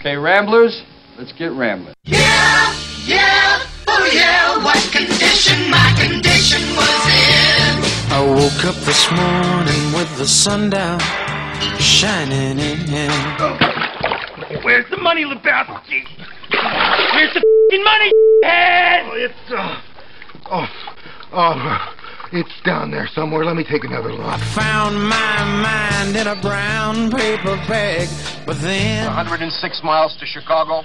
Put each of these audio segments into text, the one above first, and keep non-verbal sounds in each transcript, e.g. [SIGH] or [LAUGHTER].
Okay, Ramblers, let's get rambling. Yeah, yeah, oh yeah, what condition my condition was in. I woke up this morning with the sun down, shining in. Where's the money, Lebowski? Where's the fing money, head? Oh, it's, uh, oh, oh, it's down there somewhere. Let me take another look. I Found my mind in a brown paper bag, but then 106 miles to Chicago.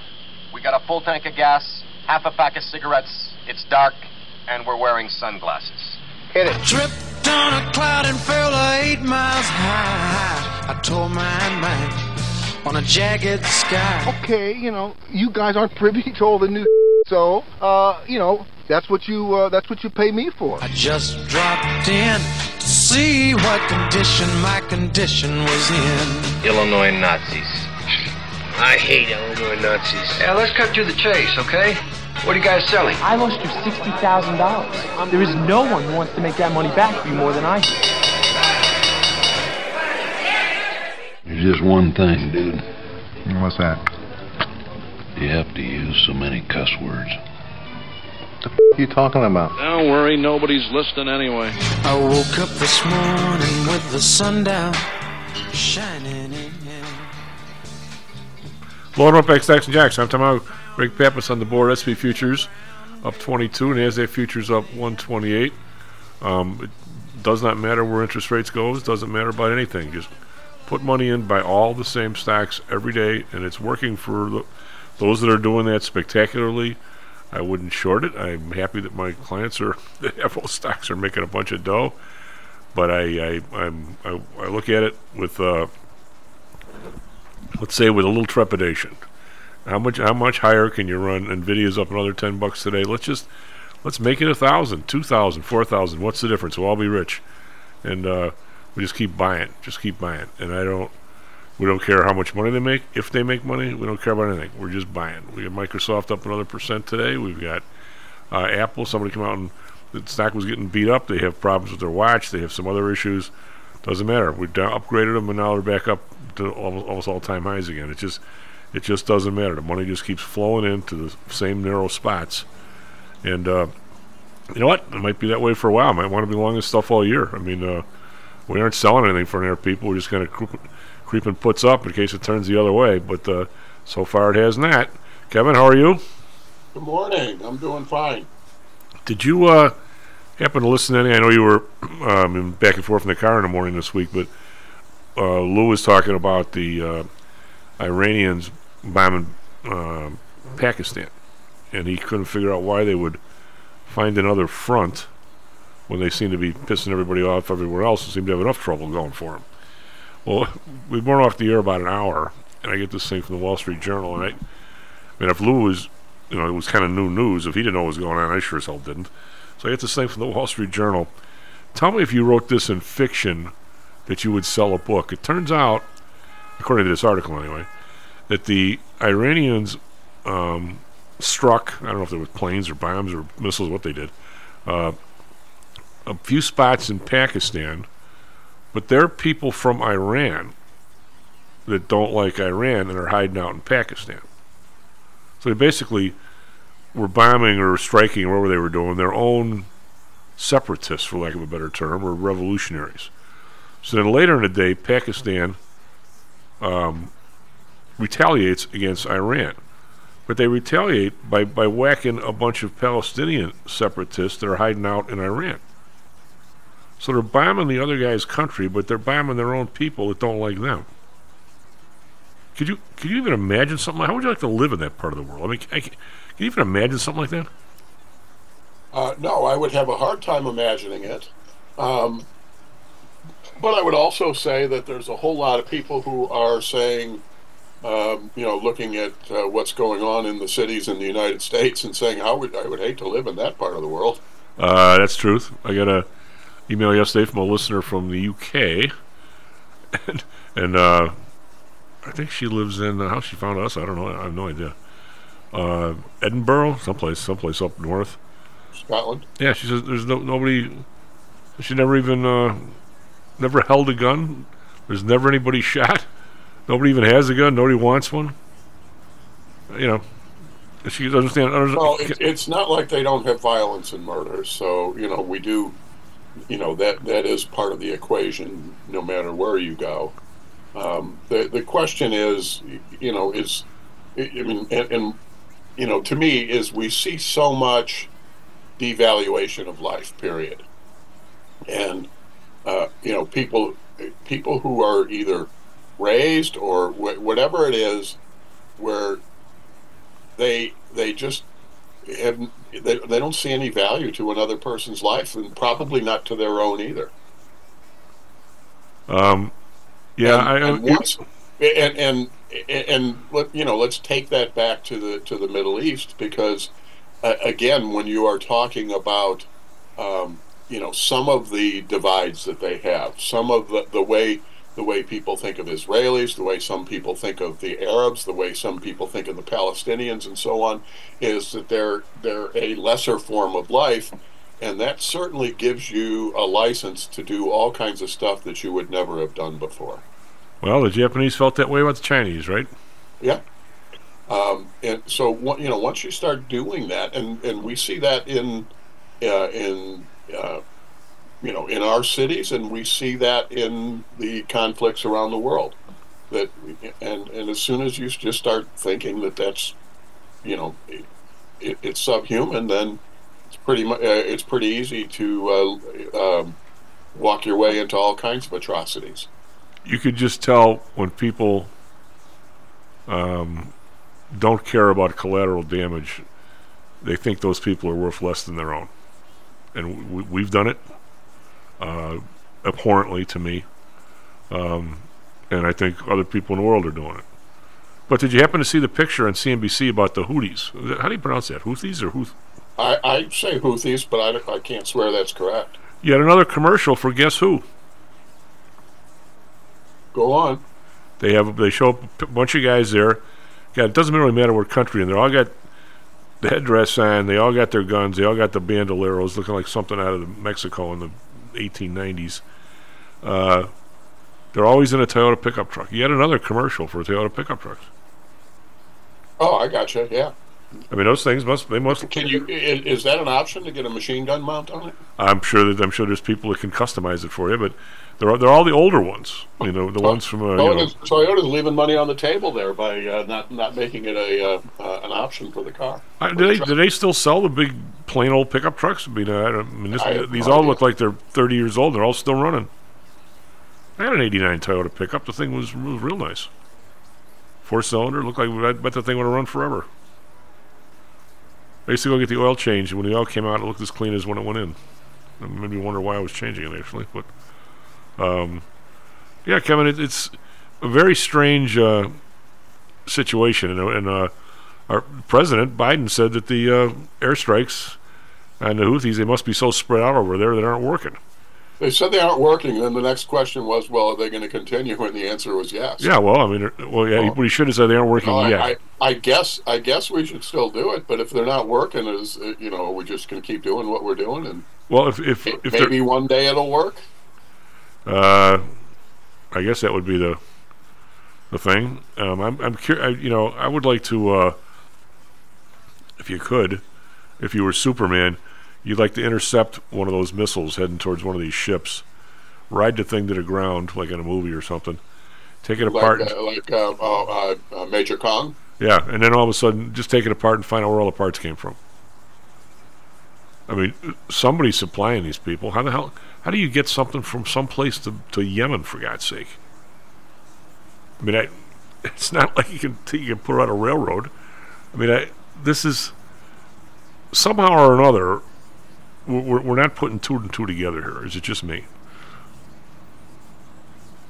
We got a full tank of gas, half a pack of cigarettes. It's dark, and we're wearing sunglasses. Hit it. tripped on a cloud and fell eight miles high. I tore my mind on a jagged sky. Okay, you know, you guys aren't privy to all the new [LAUGHS] so, uh, you know, that's what you, uh, that's what you pay me for. I just dropped in to see what condition my condition was in. Illinois Nazis. I hate Illinois Nazis. Yeah, let's cut to the chase, okay? What are you guys selling? I lost you sixty thousand dollars. There is no one who wants to make that money back for you more than I do. There's just one thing, dude. What's that? You have to use so many cuss words. The f- you talking about? Don't worry, nobody's listening anyway. I woke up this morning with the sun down, shining in. Loading up X Stocks and Jocks. I'm talking about Greg Pappas on the board. SP futures up 22, and NASDAQ futures up 128. Um, it does not matter where interest rates goes. Doesn't matter about anything. Just put money in, buy all the same stocks every day, and it's working for the, those that are doing that spectacularly. I wouldn't short it. I'm happy that my clients are [LAUGHS] the those stocks are making a bunch of dough, but I I I'm, I, I look at it with uh, let's say with a little trepidation. How much how much higher can you run? Nvidia's up another ten bucks today. Let's just let's make it a thousand, two thousand, four thousand. What's the difference? We'll all be rich, and uh, we just keep buying, just keep buying. And I don't, we don't care how much money they make. If they make money, we don't care about anything. We're just buying. We got Microsoft up another percent today. We've got uh, Apple. Somebody come out and the stock was getting beat up. They have problems with their watch. They have some other issues. Doesn't matter. We down, upgraded them, and now they're back up to almost, almost all-time highs again. It just, it just doesn't matter. The money just keeps flowing into the same narrow spots, and uh, you know what? It might be that way for a while. I might want to be long this stuff all year. I mean, uh, we aren't selling anything for near people. We're just kind of creep, creeping puts up in case it turns the other way. But uh, so far it has not. Kevin, how are you? Good morning. I'm doing fine. Did you uh, happen to listen to any? I know you were [CLEARS THROAT] um, back and forth in the car in the morning this week, but uh, Lou was talking about the uh, Iranians bombing uh, Pakistan, and he couldn't figure out why they would find another front when they seem to be pissing everybody off everywhere else and seem to have enough trouble going for them. Well, we weren't off the air about an hour, and I get this thing from the Wall Street Journal, and I, I mean, if Lou was, you know, it was kind of new news. If he didn't know what was going on, I sure as hell didn't. So I get this thing from the Wall Street Journal. Tell me if you wrote this in fiction that you would sell a book. It turns out, according to this article anyway, that the Iranians um, struck, I don't know if they were planes or bombs or missiles, what they did, uh, a few spots in Pakistan, but they're people from Iran that don't like Iran and are hiding out in Pakistan. So they basically were bombing or striking or whatever they were doing their own separatists, for lack of a better term, or revolutionaries. So then later in the day, Pakistan um, retaliates against Iran. But they retaliate by, by whacking a bunch of Palestinian separatists that are hiding out in Iran. So they're bombing the other guy's country, but they're bombing their own people that don't like them. Could you could you even imagine something? Like, how would you like to live in that part of the world? I mean, I, can you even imagine something like that? Uh, no, I would have a hard time imagining it. Um, but I would also say that there's a whole lot of people who are saying, um, you know, looking at uh, what's going on in the cities in the United States and saying, "I would, I would hate to live in that part of the world." Uh, that's truth. I got a email yesterday from a listener from the UK, and, and uh, I think she lives in uh, how she found us. I don't know. I have no idea. Uh, Edinburgh, someplace, someplace up north. Scotland. Yeah, she says there's no nobody. She never even uh, never held a gun. There's never anybody shot. Nobody even has a gun. Nobody wants one. you know, she understand. understand Well, it, it's not like they don't have violence and murders. So you know, we do. You know that that is part of the equation, no matter where you go. Um, the the question is, you know, is I mean, and, and you know, to me, is we see so much devaluation of life. Period. And uh, you know, people people who are either raised or wh- whatever it is, where they they just have they, they don't see any value to another person's life, and probably not to their own either. Um, yeah, and, I, and, once, and and and let you know, let's take that back to the to the Middle East because uh, again, when you are talking about um, you know some of the divides that they have, some of the the way the way people think of Israelis, the way some people think of the Arabs, the way some people think of the Palestinians, and so on, is that they're they're a lesser form of life, and that certainly gives you a license to do all kinds of stuff that you would never have done before. well, the Japanese felt that way about the Chinese, right? Yeah. Um, and so you know, once you start doing that, and and we see that in uh, in uh, you know in our cities, and we see that in the conflicts around the world. That and and as soon as you just start thinking that that's you know it, it's subhuman, then it's pretty mu- uh, it's pretty easy to uh, um, walk your way into all kinds of atrocities. You could just tell when people um, don't care about collateral damage. They think those people are worth less than their own, and we, we've done it uh, abhorrently to me, um, and I think other people in the world are doing it. But did you happen to see the picture on CNBC about the Houthis? How do you pronounce that? Houthis or Houth? I, I say Houthis, but I, I can't swear that's correct. Yet another commercial for guess who? Go on. They have they show up a bunch of guys there. God, it doesn't really matter what country, and they all got the headdress on. They all got their guns. They all got the bandoleros, looking like something out of Mexico in the 1890s. Uh, they're always in a Toyota pickup truck. Had another commercial for Toyota pickup trucks. Oh, I gotcha. Yeah. I mean, those things must they must. Can you? Is that an option to get a machine gun mount on it? I'm sure that I'm sure there's people that can customize it for you, but they're all- they're all the older ones. You know, the ones from uh, Toyota's, Toyota's leaving money on the table there by uh, not not making it a uh, uh, an option for the car. I, do they do they still sell the big plain old pickup trucks? I mean, I, I mean this, I these all idea. look like they're 30 years old. They're all still running. I had an '89 Toyota pickup. The thing was, was real nice. Four cylinder. Looked like I bet the thing would have run forever. I used to go get the oil changed. And when the oil came out, it looked as clean as when it went in. It made me wonder why I was changing it actually. But um, yeah, Kevin, it, it's a very strange uh, situation, and, and uh, our president Biden said that the uh, airstrikes and the Houthis they must be so spread out over there that aren't working. They said they aren't working. Then the next question was, well, are they going to continue? And the answer was yes. Yeah, well, I mean, uh, well, yeah, what he should have said they aren't working yet. I, I guess I guess we should still do it, but if they're not working, is uh, you know, we're just going to keep doing what we're doing, and well, if if if maybe one day it'll work. Uh, I guess that would be the the thing. Um, I'm I'm curious. You know, I would like to, uh, if you could, if you were Superman, you'd like to intercept one of those missiles heading towards one of these ships, ride the thing to the ground like in a movie or something, take it apart. like uh, like uh, uh, uh, uh, Major Kong. Yeah, and then all of a sudden, just take it apart and find out where all the parts came from. I mean, somebody's supplying these people. How the hell? How do you get something from someplace to, to Yemen, for God's sake? I mean, I, [LAUGHS] it's not like you can you can put out a railroad. I mean, I, this is somehow or another. We're, we're not putting two and two together here. Is it just me?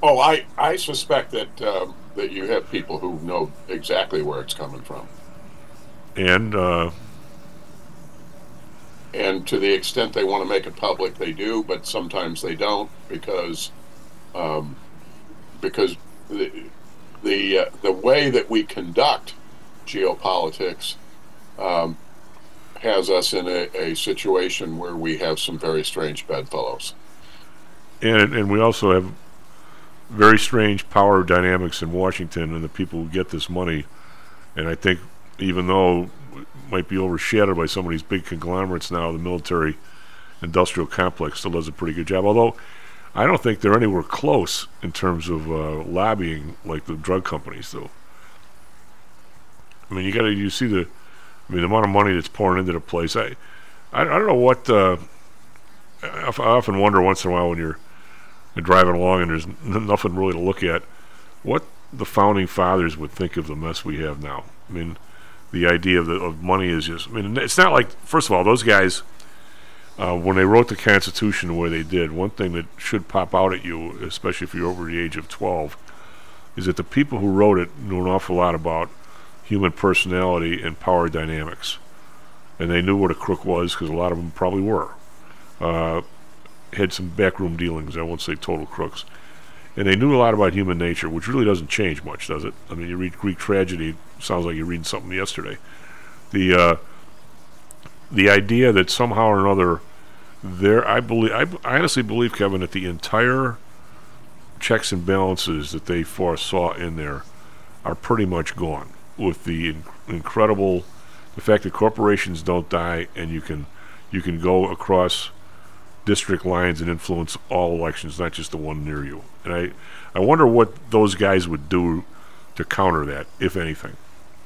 Oh, I I suspect that um, that you have people who know exactly where it's coming from, And uh, and to the extent they want to make it public, they do, but sometimes they don't because um, because the the uh, the way that we conduct geopolitics um, has us in a, a situation where we have some very strange bedfellows. and and we also have very strange power dynamics in Washington and the people who get this money. And I think even though it might be overshadowed by some of these big conglomerates now, the military industrial complex still does a pretty good job. Although I don't think they're anywhere close in terms of uh, lobbying like the drug companies do. I mean, you got to you see the, I mean, the amount of money that's pouring into the place. I, I, I don't know what. Uh, I, often wonder once in a while when you're, you're driving along and there's n- nothing really to look at, what the founding fathers would think of the mess we have now. I mean, the idea of, the, of money is just. I mean, it's not like first of all those guys. Uh, when they wrote the Constitution the way they did, one thing that should pop out at you, especially if you're over the age of 12, is that the people who wrote it knew an awful lot about human personality and power dynamics. And they knew what a crook was because a lot of them probably were. Uh, had some backroom dealings, I won't say total crooks. And they knew a lot about human nature, which really doesn't change much, does it? I mean, you read Greek tragedy, sounds like you're reading something yesterday. The uh, the idea that somehow or another, there, I believe, I, I honestly believe, Kevin, that the entire checks and balances that they foresaw in there are pretty much gone with the in- incredible the fact that corporations don't die and you can you can go across district lines and influence all elections not just the one near you and i i wonder what those guys would do to counter that if anything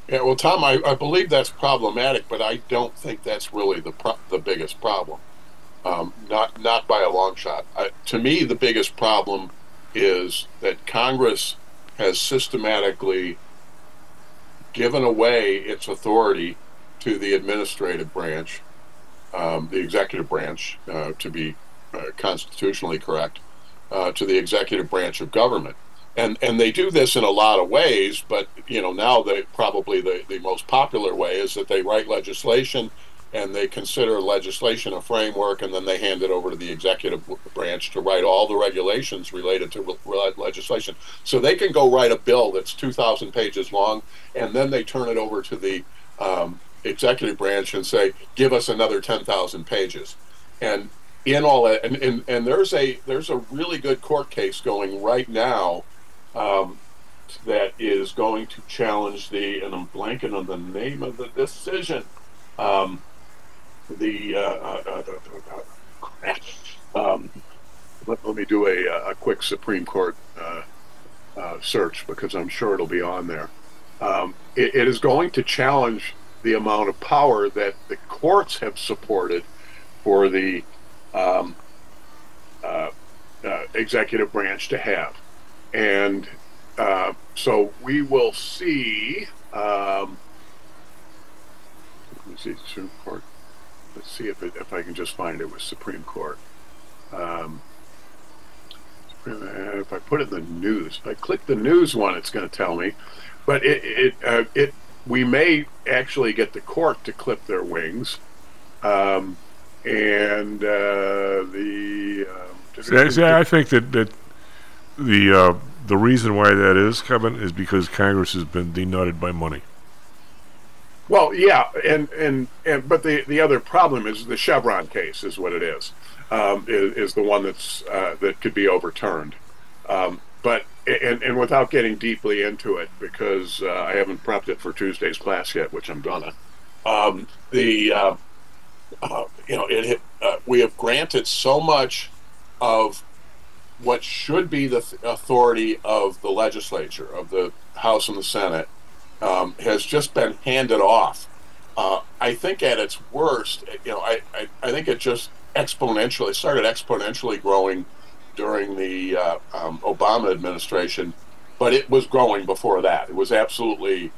Yeah, well, Tom, I, I believe that's problematic, but I don't think that's really the pro- the biggest problem. Um, not not by a long shot. I, to me, the biggest problem is that Congress has systematically given away its authority to the administrative branch, um, the executive branch, uh, to be uh, constitutionally correct, uh, to the executive branch of government. And and they do this in a lot of ways but you know now they probably the, the most popular way is that they write legislation and they consider legislation a framework and then they hand it over to the executive branch to write all the regulations related to re- legislation so they can go write a bill that's 2000 pages long and then they turn it over to the um, executive branch and say give us another 10000 pages and in all that and, and, and there's a there's a really good court case going right now um, that is going to challenge the, and I'm blanking on the name of the decision. Um, the, uh, uh, uh, um, let, let, me do a, a quick Supreme Court uh, uh, search because I'm sure it'll be on there. Um, it, it is going to challenge the amount of power that the courts have supported for the um, uh, executive branch to have and uh, so we will see. Um, let me see Supreme Court. Let's see if it, if I can just find it with Supreme Court. Um, if I put it in the news, if I click the news one, it's going to tell me. But it it uh, it we may actually get the court to clip their wings, um, and uh, the. Uh, see, see, I think that that the uh, the reason why that is, Kevin, is because Congress has been denuded by money. Well, yeah, and, and and but the the other problem is the Chevron case is what it is, um, is, is the one that's uh, that could be overturned. Um, but and and without getting deeply into it, because uh, I haven't prepped it for Tuesday's class yet, which I'm gonna. Um, the uh, uh you know it uh, we have granted so much of what should be the th- authority of the legislature, of the House and the Senate, um, has just been handed off. Uh, I think at its worst, you know, I, I, I, think it just exponentially started exponentially growing during the uh, um, Obama administration, but it was growing before that. It was absolutely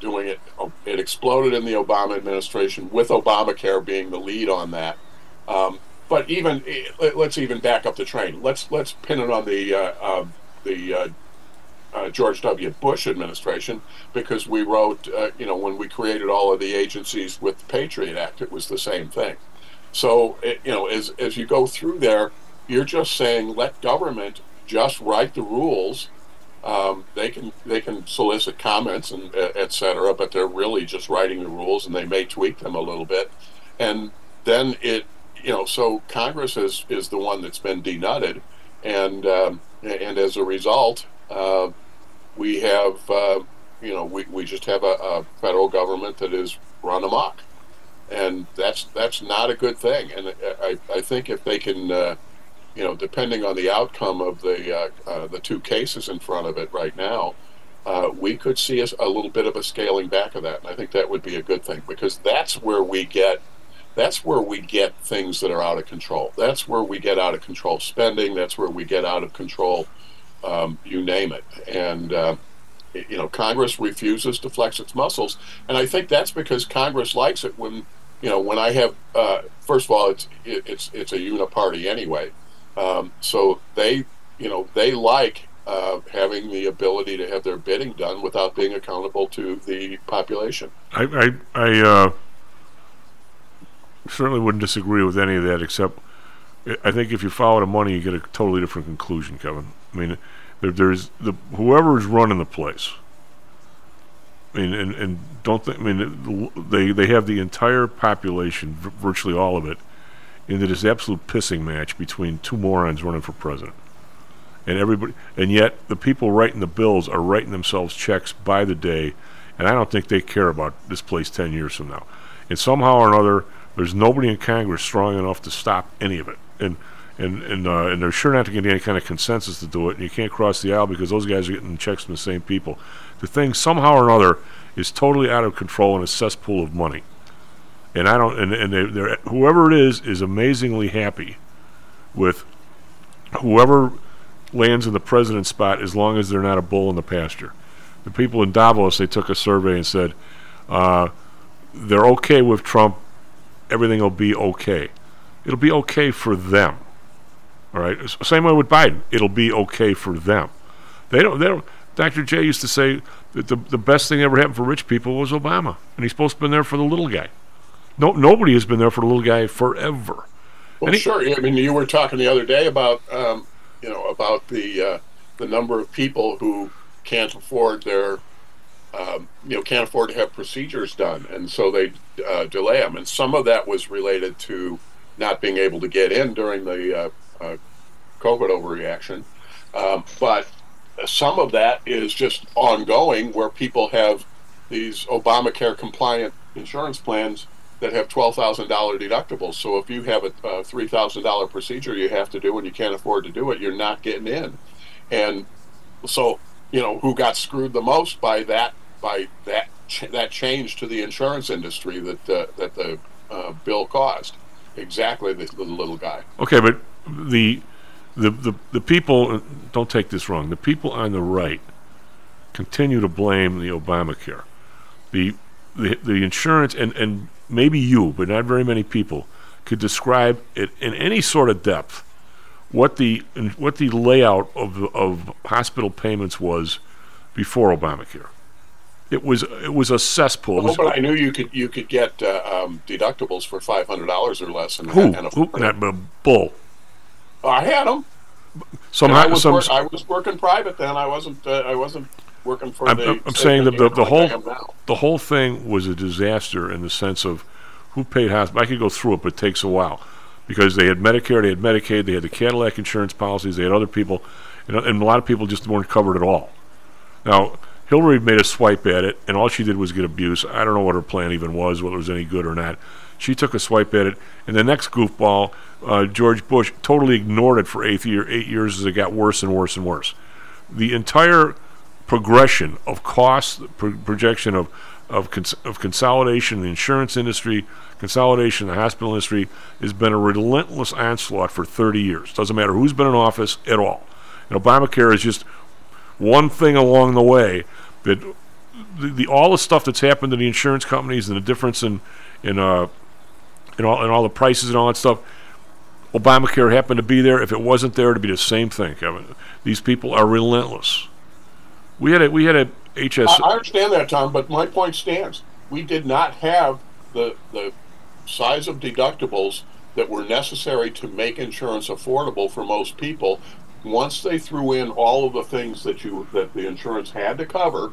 doing it. It exploded in the Obama administration, with Obamacare being the lead on that. Um, but even let's even back up the train. Let's let's pin it on the uh, uh, the uh, George W. Bush administration because we wrote, uh, you know, when we created all of the agencies with the Patriot Act, it was the same thing. So it, you know, as as you go through there, you're just saying let government just write the rules. Um, they can they can solicit comments and et cetera, but they're really just writing the rules, and they may tweak them a little bit, and then it you know, so Congress is is the one that's been denuded, and um, and as a result, uh, we have uh, you know, we, we just have a, a federal government that is run amok, and that's that's not a good thing. And I, I think if they can, uh, you know, depending on the outcome of the uh, uh, the two cases in front of it right now, uh, we could see a, a little bit of a scaling back of that, and I think that would be a good thing because that's where we get that's where we get things that are out of control. That's where we get out of control spending. That's where we get out of control, um, you name it. And uh, you know, Congress refuses to flex its muscles, and I think that's because Congress likes it when you know when I have uh, first of all it's it, it's it's a uniparty anyway, um, so they you know they like uh, having the ability to have their bidding done without being accountable to the population. I I, I uh, certainly wouldn't disagree with any of that, except I- think if you follow the money, you get a totally different conclusion, Kevin. I mean, there, there's the whoever's running the place. I mean, and, and don't think. I mean, they they have the entire population, virtually all of it, into this absolute pissing match between two morons running for president, and everybody. And yet, the people writing the bills are writing themselves checks by the day, and I don't think they care about this place ten years from now. And somehow or another, there's nobody in Congress strong enough to stop any of it. And and and uh, and they're sure not to get any kind of consensus to do it. And you can't cross the aisle because those guys are getting checks from the same people. The thing somehow or another is totally out of control in a cesspool of money. And I don't. And and they, they're whoever it is is amazingly happy with whoever lands in the president's spot as long as they're not a bull in the pasture. The people in Davos they took a survey and said uh, they're okay with Trump. Everything will be okay. It'll be okay for them. All right. Same way with Biden. It'll be okay for them. They don't. They don't. Dr. J used to say that the the best thing that ever happened for rich people was Obama, and he's supposed to have been there for the little guy. No, nobody has been there for the little guy forever. Well, sure. I mean, you were talking the other day about, um, you know, about the uh, the number of people who can't afford their, um, you know, can't afford to have procedures done, and so they uh, delay them. And some of that was related to not being able to get in during the uh, uh, COVID overreaction, um, but some of that is just ongoing, where people have these Obamacare compliant insurance plans that have twelve thousand dollar deductibles. So if you have a, a three thousand dollar procedure you have to do and you can't afford to do it, you're not getting in. And so you know who got screwed the most by that by that ch- that change to the insurance industry that uh, that the uh, bill caused. Exactly the, the little guy. Okay, but the the the, the people don't take this wrong. The people on the right continue to blame the Obamacare. The the the insurance and and maybe you, but not very many people could describe it in any sort of depth what the what the layout of of hospital payments was before Obamacare. It was it was a cesspool. Oh, but I knew you could you could get uh, um, deductibles for five hundred dollars or less, and, who and who not bu- bull. I had them. Somehow I was, some work, I was working private then. I wasn't. Uh, I wasn't working for I'm, the. I'm- saying that the, the like whole the whole thing was a disaster in the sense of who paid hospital. I could go through it, but it takes a while because they had Medicare, they had Medicaid, they had the Cadillac insurance policies, they had other people, and, and a lot of people just weren't covered at all. Now Hillary made a swipe at it, and all she did was get abuse. I don't know what her plan even was, whether it was any good or not. She took a swipe at it, and the next goofball, uh, George Bush, totally ignored it for eight, year, eight years as it got worse and worse and worse. The entire progression of cost, pro- projection of of, cons- of consolidation in the insurance industry, consolidation in the hospital industry, has been a relentless onslaught for 30 years. Doesn't matter who's been in office at all. And Obamacare is just one thing along the way that the, the all the stuff that's happened to the insurance companies and the difference in in uh in all in all the prices and all that stuff. Obamacare happened to be there. If it wasn't there, it'd be the same thing, Kevin. These people are relentless. We had a we had a HS. I, I understand that, Tom, but my point stands. We did not have the the size of deductibles that were necessary to make insurance affordable for most people. Once they threw in all of the things that you that the insurance had to cover,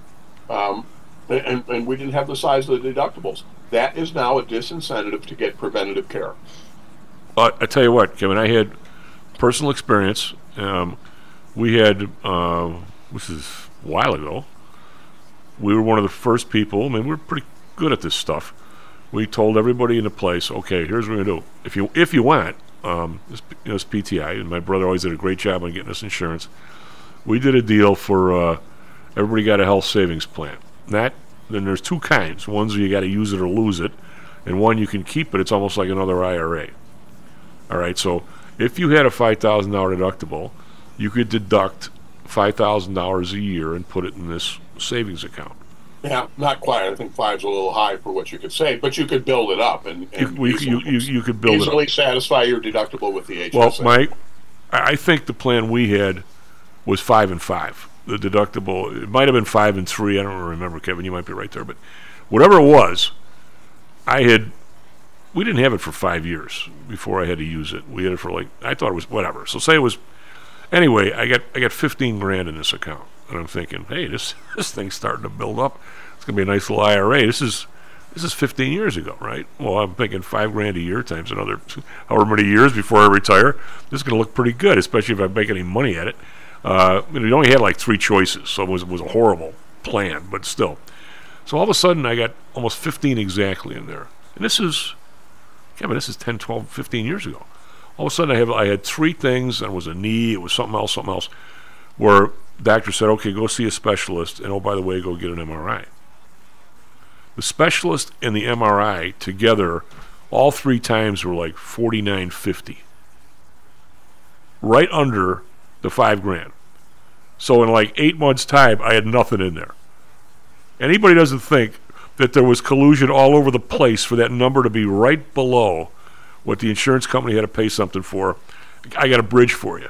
um, and, and we didn't have the size of the deductibles. That is now a disincentive to get preventative care. Uh, I tell you what, Kevin, I had personal experience. Um, we had, uh, this is a while ago, we were one of the first people. I mean, we're pretty good at this stuff. We told everybody in the place, okay, here's what we're gonna do. If you if you want, um, this, you know, this PTI, and my brother always did a great job on getting us insurance. We did a deal for uh, everybody got a health savings plan. That then there's two kinds. One's where you got to use it or lose it, and one you can keep it. It's almost like another IRA. All right, so if you had a five thousand dollar deductible, you could deduct five thousand dollars a year and put it in this savings account. Yeah, not quite. I think five's a little high for what you could say, but you could build it up and, You, and you, easily, you, you could build it. easily satisfy your deductible with the HSA. Well, I I think the plan we had was five and five. The deductible, it might have been five and three. I don't remember, Kevin. You might be right there, but whatever it was, I had. We didn't have it for five years before I had to use it. We had it for like I thought it was whatever. So say it was. Anyway, I got I got fifteen grand in this account, and I'm thinking, hey, this [LAUGHS] this thing's starting to build up. It's gonna be a nice little IRA. This is this is 15 years ago, right? Well, I'm thinking five grand a year times another however many years before I retire. This is to look pretty good, especially if I make any money at it. Uh, you only had like three choices, so it was, it was a horrible plan, but still. So all of a sudden, I got almost 15 exactly in there. And this is, Kevin, this is 10, 12, 15 years ago. All of a sudden, I, have, I had three things, and it was a knee, it was something else, something else, where the doctor said, okay, go see a specialist, and oh, by the way, go get an MRI. The specialist and the MRI together, all three times were like forty nine fifty. Right under the five grand. So in like eight months' time, I had nothing in there. Anybody doesn't think that there was collusion all over the place for that number to be right below what the insurance company had to pay something for. I got a bridge for you.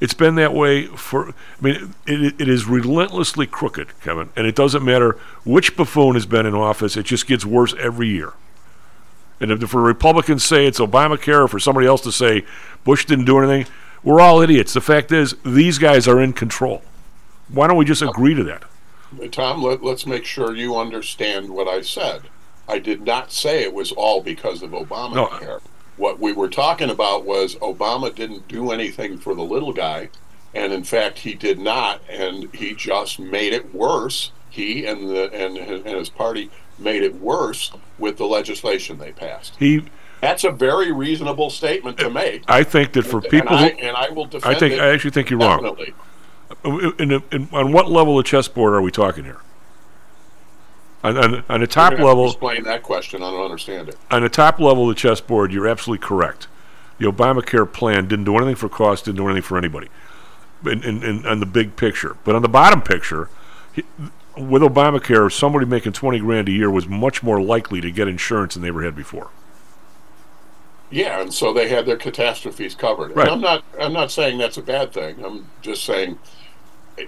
It's been that way for. I mean, it, it is relentlessly crooked, Kevin, and it doesn't matter which buffoon has been in office. It just gets worse every year. And if for Republicans say it's Obamacare, or for somebody else to say Bush didn't do anything, we're all idiots. The fact is, these guys are in control. Why don't we just agree to that? Tom, let, let's make sure you understand what I said. I did not say it was all because of Obamacare. What we were talking about was Obama didn't do anything for the little guy, and in fact, he did not, and he just made it worse. He and the and his, and his party made it worse with the legislation they passed. He. That's a very reasonable statement to make. I think that for And people, I, who, and I will defend I think it I actually think you're wrong. In, in, in, on what level of chessboard are we talking here? On, on, on the top level, explain that question. I don't understand it. on the top level of the chessboard, you're absolutely correct. The Obamacare plan didn't do anything for cost, didn't do anything for anybody. In, in, in, on the big picture, but on the bottom picture, he, with Obamacare, somebody making twenty grand a year was much more likely to get insurance than they ever had before. Yeah, and so they had their catastrophes covered. Right. And I'm not I'm not saying that's a bad thing. I'm just saying,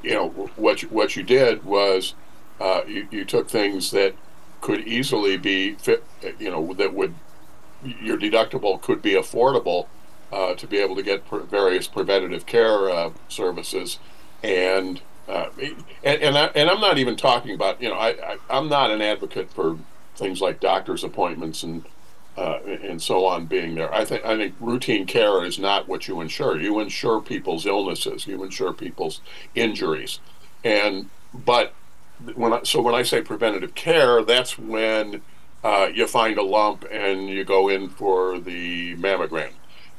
you know, what you, what you did was uh, you you took things that could easily be fit, you know, that would your deductible could be affordable uh, to be able to get pre- various preventative care uh, services, and uh, and and, I, and I'm not even talking about you know I, I I'm not an advocate for things like doctor's appointments and uh, and so on being there. I think I think routine care is not what you insure. You insure people's illnesses. You insure people's injuries, and but when I, so when I say preventative care, that's when uh, you find a lump and you go in for the mammogram.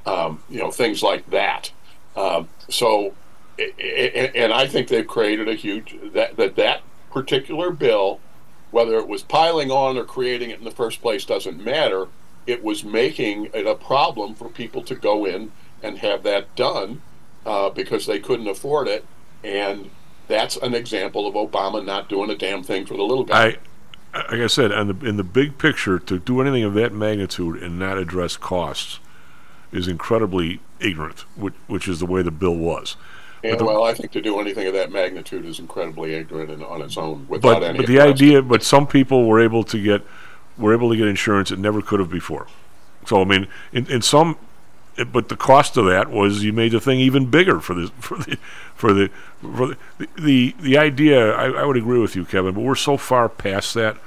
Um, you know things like that. Um, so, and I think they've created a huge that that that particular bill, whether it was piling on or creating it in the first place, doesn't matter. It was making it a problem for people to go in and have that done uh, because they couldn't afford it, and that's an example of Obama not doing a damn thing for the little guy. I, like I said, the, in the big picture, to do anything of that magnitude and not address costs is incredibly ignorant, which, which is the way the bill was. And the- well, I think to do anything of that magnitude is incredibly ignorant and on its own without but any. but the idea, but some people were able to get were able to get insurance that never could have before. So I mean, in, in some, it- but the cost of that was you made the thing even bigger for the for the for the for the the, the idea. I, I would agree with you, Kevin, but we're so far past that.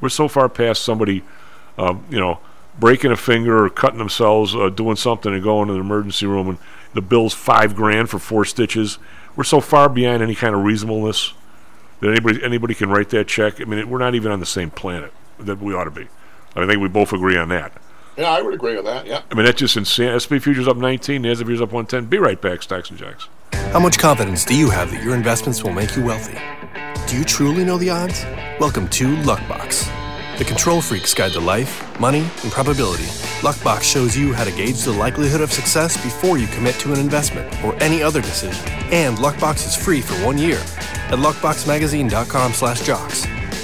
We're so far past somebody, um, you know, breaking a finger or cutting themselves, uh, doing something, and going to the emergency room, and the bill's five grand for four stitches. We're so far beyond any kind of reasonableness that anybody anybody can write that check. I mean, it, we're not even on the same planet that we ought to be. I think we both agree on that. Yeah, I would agree with that. Yeah. I mean, that's just insane. SP futures up 19, NASDAQ futures up 110. Be right back, Stocks and Jocks. How much confidence do you have that your investments will make you wealthy? Do you truly know the odds? Welcome to Luckbox, the control freak's guide to life, money, and probability. Luckbox shows you how to gauge the likelihood of success before you commit to an investment or any other decision. And Luckbox is free for one year at luckboxmagazine.com/jocks.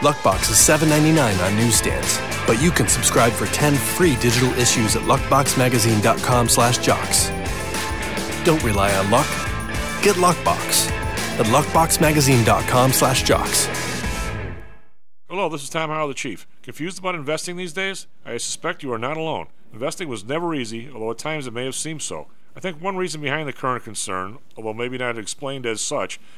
Luckbox is $7.99 on newsstands, but you can subscribe for 10 free digital issues at luckboxmagazine.com slash jocks. Don't rely on luck. Get Luckbox at luckboxmagazine.com slash jocks. Hello, this is Tom Howell, the Chief. Confused about investing these days? I suspect you are not alone. Investing was never easy, although at times it may have seemed so. I think one reason behind the current concern, although maybe not explained as such,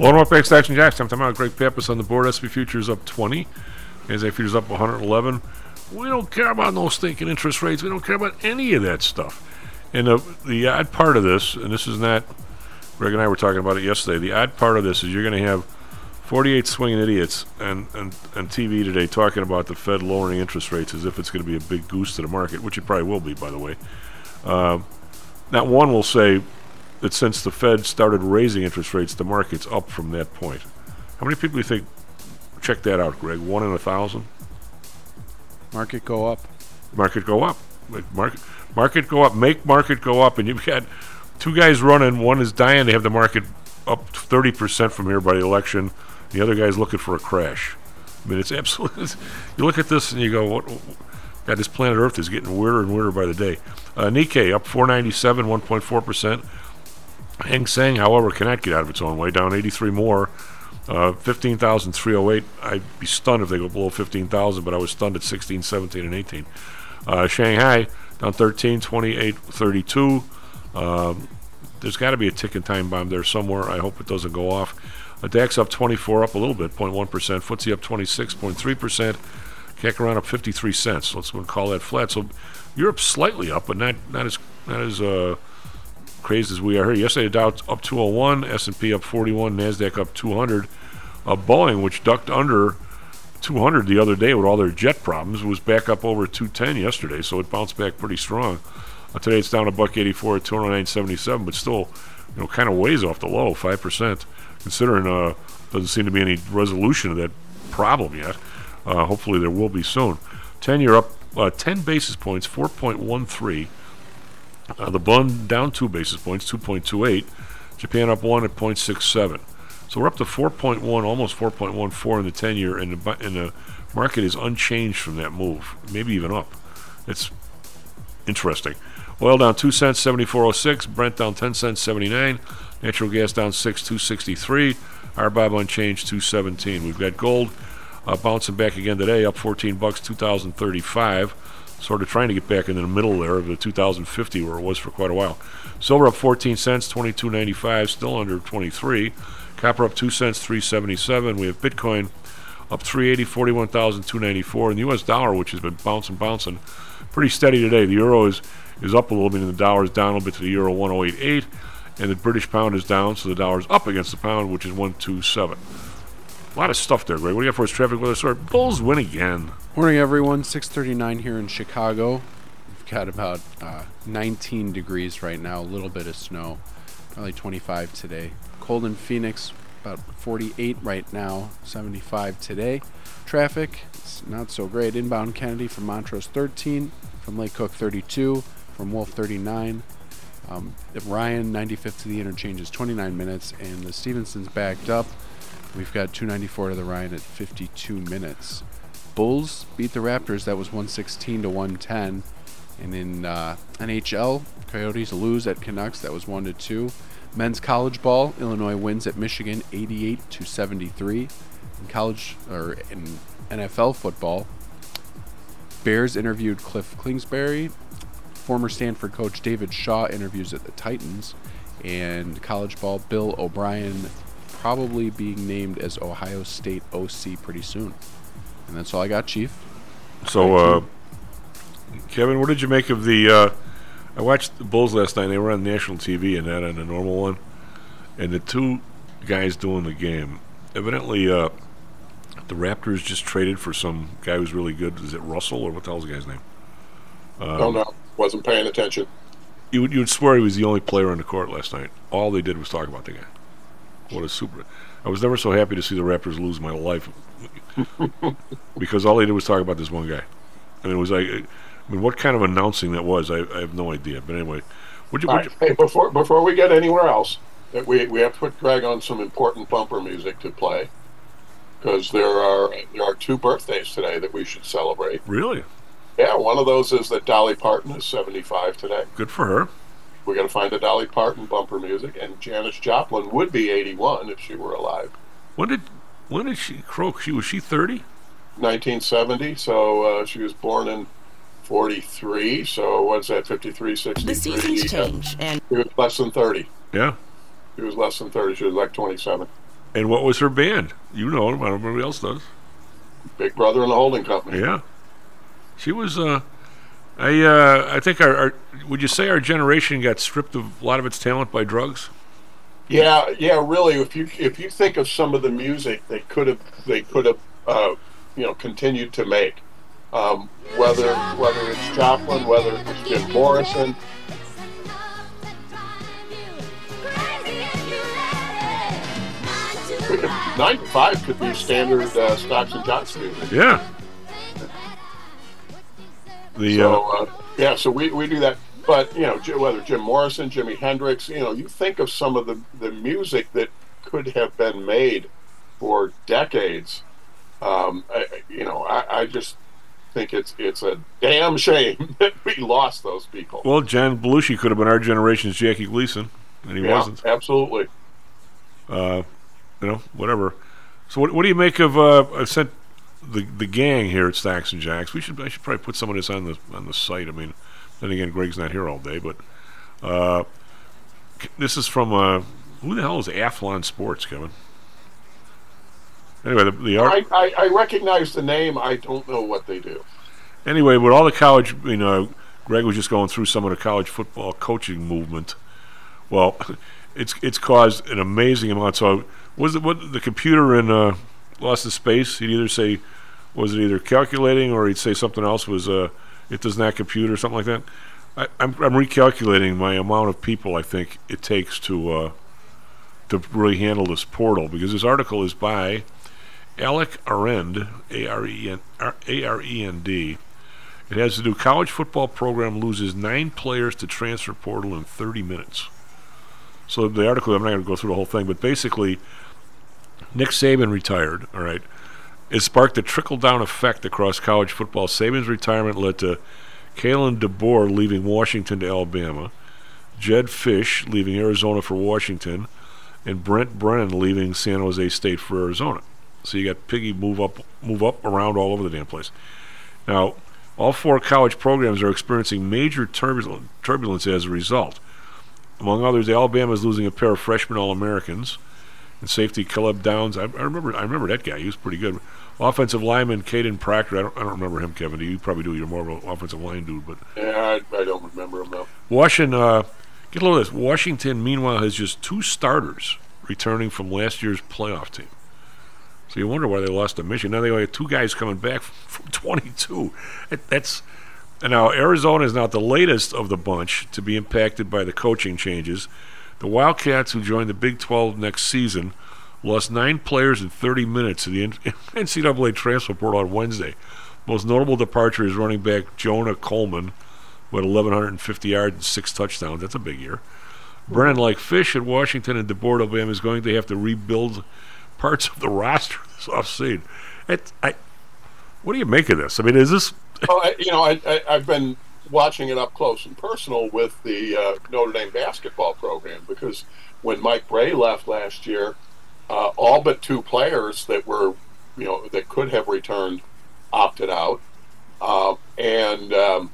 Welcome back, Stocks and jocks. I'm talking about Greg Pappas on the board. SP Futures up 20. NASDAQ Futures up 111. We don't care about no stinking interest rates. We don't care about any of that stuff. And the, the odd part of this, and this is not, Greg and I were talking about it yesterday, the odd part of this is you're going to have 48 swinging idiots on, on, on TV today talking about the Fed lowering interest rates as if it's going to be a big goose to the market, which it probably will be, by the way. Uh, not one will say that since the Fed started raising interest rates, the market's up from that point. How many people do you think check that out, Greg? One in a thousand? Market go up. Market go up. Market market go up. Make market go up. And you've got two guys running. One is dying to have the market up thirty percent from here by the election. The other guy's looking for a crash. I mean, it's absolutely. [LAUGHS] You look at this and you go, "What? God, this planet Earth is getting weirder and weirder by the day." Uh, Nikkei up 497, 1.4 percent. Hang Seng, however, cannot get out of its own way, down 83 more. Uh, 15,308. I'd be stunned if they go below 15,000, but I was stunned at 16, 17, and 18. Uh, Shanghai down 13, 28, 32. Um, there's got to be a ticking time bomb there somewhere. I hope it doesn't go off. Uh, DAX up 24, up a little bit, 0.1%. FTSE up 26.3%. CAC around up 53 cents. Let's call that flat. So Europe's slightly up, but not not as not as uh, crazy as we are here. Yesterday, Dow up 201, S&P up 41, Nasdaq up 200. Uh, Boeing, which ducked under 200 the other day with all their jet problems, was back up over 210 yesterday, so it bounced back pretty strong. Uh, today it's down a buck 84 at 209.77, but still, you know, kind of ways off the low, five percent. Considering uh, doesn't seem to be any resolution of that problem yet. Uh, hopefully there will be soon. 10 year up uh, 10 basis points, 4.13. Uh, the bond down two basis points, 2.28. Japan up one at 0.67. So we're up to 4.1, almost 4.14 in the 10 year, and the, and the market is unchanged from that move, maybe even up. It's interesting. Oil down 2 cents, 74.06. Brent down 10 cents, 79. Natural gas down 6, 263. Our RBOB unchanged, 217. We've got gold uh, bouncing back again today, up 14 bucks, 2,035. Sort of trying to get back into the middle there of the 2,050 where it was for quite a while. Silver up 14 cents, 22.95, still under 23. Copper up 2 cents, 377. We have Bitcoin up 380, 41,294. And the U.S. dollar, which has been bouncing, bouncing, pretty steady today. The euro is, is up a little bit, and the dollar is down a little bit to the euro 1088. And the British pound is down, so the dollar is up against the pound, which is 127. A lot of stuff there, Greg. What do you got for us? Traffic weather sort. Bulls win again. Morning, everyone. 6:39 here in Chicago. We've got about uh, 19 degrees right now. A little bit of snow. Probably 25 today. Cold in Phoenix. About 48 right now. 75 today. Traffic. It's not so great. Inbound Kennedy from Montrose 13. From Lake Cook 32. From Wolf 39. Um, Ryan 95th to the interchange is 29 minutes, and the Stevenson's backed up. We've got 294 to the Ryan at 52 minutes. Bulls beat the Raptors. That was 116 to 110. And in uh, NHL, Coyotes lose at Canucks. That was 1 to 2. Men's college ball, Illinois wins at Michigan 88 to 73. In college or in NFL football, Bears interviewed Kliff Kingsbury. Former Stanford coach David Shaw interviews at the Titans. And college ball, Bill O'Brien probably being named as Ohio State OC pretty soon. And that's all I got, Chief. So, uh, Kevin, what did you make of the? Uh, I watched the Bulls last night. They were on national TV and that on the normal one, and the two guys doing the game. Evidently, uh, the Raptors just traded for some guy who's really good. Is it Russell or what the hell's the guy's name? Um, Don't know. Wasn't paying attention. You would you would swear he was the only player on the court last night. All they did was talk about the guy. What a super! I was never so happy to see the Raptors lose my life [LAUGHS] because all they did was talk about this one guy, and it was like, I mean, what kind of announcing that was? I, I have no idea. But anyway, would you? Would right, you hey, before before we get anywhere else, we we have to put Greg on some important bumper music to play because there are there are two birthdays today that we should celebrate. really Yeah, one of those is that Dolly Parton is 75 today. good for her? We got to find the Dolly Parton bumper music, and Janis Joplin would be 81 if she were alive. When did when did she croak? She was she thirty? 1970, so uh, she was born in 43. So what's that? 53, 63. The seasons change, and She was less than 30. Yeah. She was less than 30. She was like 27. And what was her band? You know, I don't know if everybody else does. Big Brother and the Holding Company. Yeah, she was. Uh, I uh, I think our, our would you say our generation got stripped of a lot of its talent by drugs? Yeah, yeah, really. If you if you think of some of the music they could have they could have uh, you know continued to make, um, whether whether it's Joplin, whether it's Jim Morrison, nine to five could be standard uh, Stocks and Jocks music. Yeah. The so uh, uh, yeah, so we, we do that. But you know, whether Jim Morrison, Jimi Hendrix, you know, you think of some of the the music that could have been made for decades. Um, I, I- you know, I, I just think it's it's a damn shame [LAUGHS] that we lost those people. well, John Belushi could have been our generation's Jackie Gleason, and he yeah, wasn't. absolutely. Uh, you know, whatever. So, what, what do you make of? Uh, I sent the the gang here at Stocks and Jocks. We should I should probably put some of this on the on the site. I mean, then again, Greg's not here all day, but uh, this is from uh, who the hell is Athlon Sports, Kevin? Anyway, the, the art. I, I, I recognize the name. I don't know what they do. Anyway, with all the college, you know, Greg was just going through some of the college football coaching movement. Well, [LAUGHS] it's it's caused an amazing amount. So, was it what the computer in uh, Lost in Space? He'd either say, was it either calculating or he'd say something else was uh, it does not compute or something like that. I, I'm I'm recalculating my amount of people I think it takes to uh, to really handle this portal because this article is by Alec Arend, A R E N A R E N D. It has to do college football program loses nine players to transfer portal in 30 minutes. So the article, I'm not going to go through the whole thing, but basically, Nick Saban retired. All right, it sparked a trickle down effect across college football. Saban's retirement led to Kalen DeBoer leaving Washington to Alabama, Jedd Fisch leaving Arizona for Washington, and Brent Brennan leaving San Jose State for Arizona. So you got Piggy move up, move up around all over the damn place. Now, all four college programs are experiencing major turbulence, turbulence as a result. Among others, Alabama is losing a pair of freshman All-Americans. And safety Caleb Downs, I, I remember, I remember that guy. He was pretty good. Offensive lineman Kadyn Proctor, I don't, I don't remember him, Kevin. You probably do. You're more of an offensive line dude, but Yeah, I, I don't remember him though. Washington, uh, get a load of this. Washington, meanwhile, has just two starters returning from last year's playoff team. So you wonder why they lost to Michigan. Now they only have two guys coming back [LAUGHS] from 22. That- That's and now Arizona is not the latest of the bunch to be impacted by the coaching changes. The Wildcats, who join the Big 12 next season, lost nine players in 30 minutes to the NCAA [LAUGHS] transfer portal on Wednesday. Most notable departure is running back Jonah Coleman, with 1,150 yards and six touchdowns. That's a big year. Brennan, like Fisch at Washington and DeBoer, Alabama, is going to have to rebuild parts of the [LAUGHS] roster this offseason. It, I, what do you make of this? I mean, is this well, I, you know, I, I, I've been watching it up close and personal with the uh, Notre Dame basketball program because when Mike Brey left last year, uh, all but two players that were, you know, that could have returned opted out, uh, and um,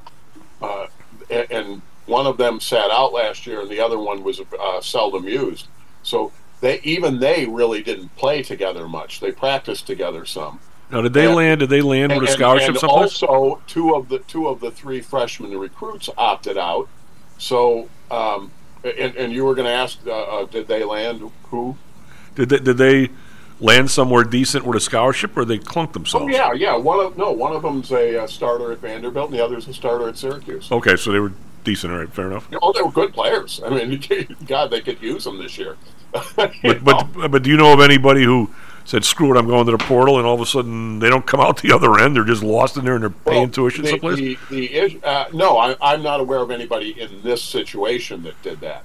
uh, and, and one of them sat out last year, and the other one was uh, seldom used. So they even they really didn't play together much. They practiced together some. Now? Did they And- land? Did they land with a scholarship and also, two of the two of the three freshman recruits opted out. So, um, and, and you were going to ask, uh, uh, did they land who? Did they, did they land somewhere decent with a scholarship, or they clunked themselves? Oh yeah, yeah. One of no, one of them's a uh, starter at Vanderbilt, and the other's a starter at Syracuse. Okay, so they were decent. All right, fair enough. Oh, they were good players. I mean, [LAUGHS] God, they could use them this year. [LAUGHS] But but but do you know of anybody who said, "Screw it, I'm going to the portal," and all of a sudden they don't come out the other end? They're just lost in there and they're paying tuition the, someplace. The, the, uh, no, I, I'm not aware of anybody in this situation that did that.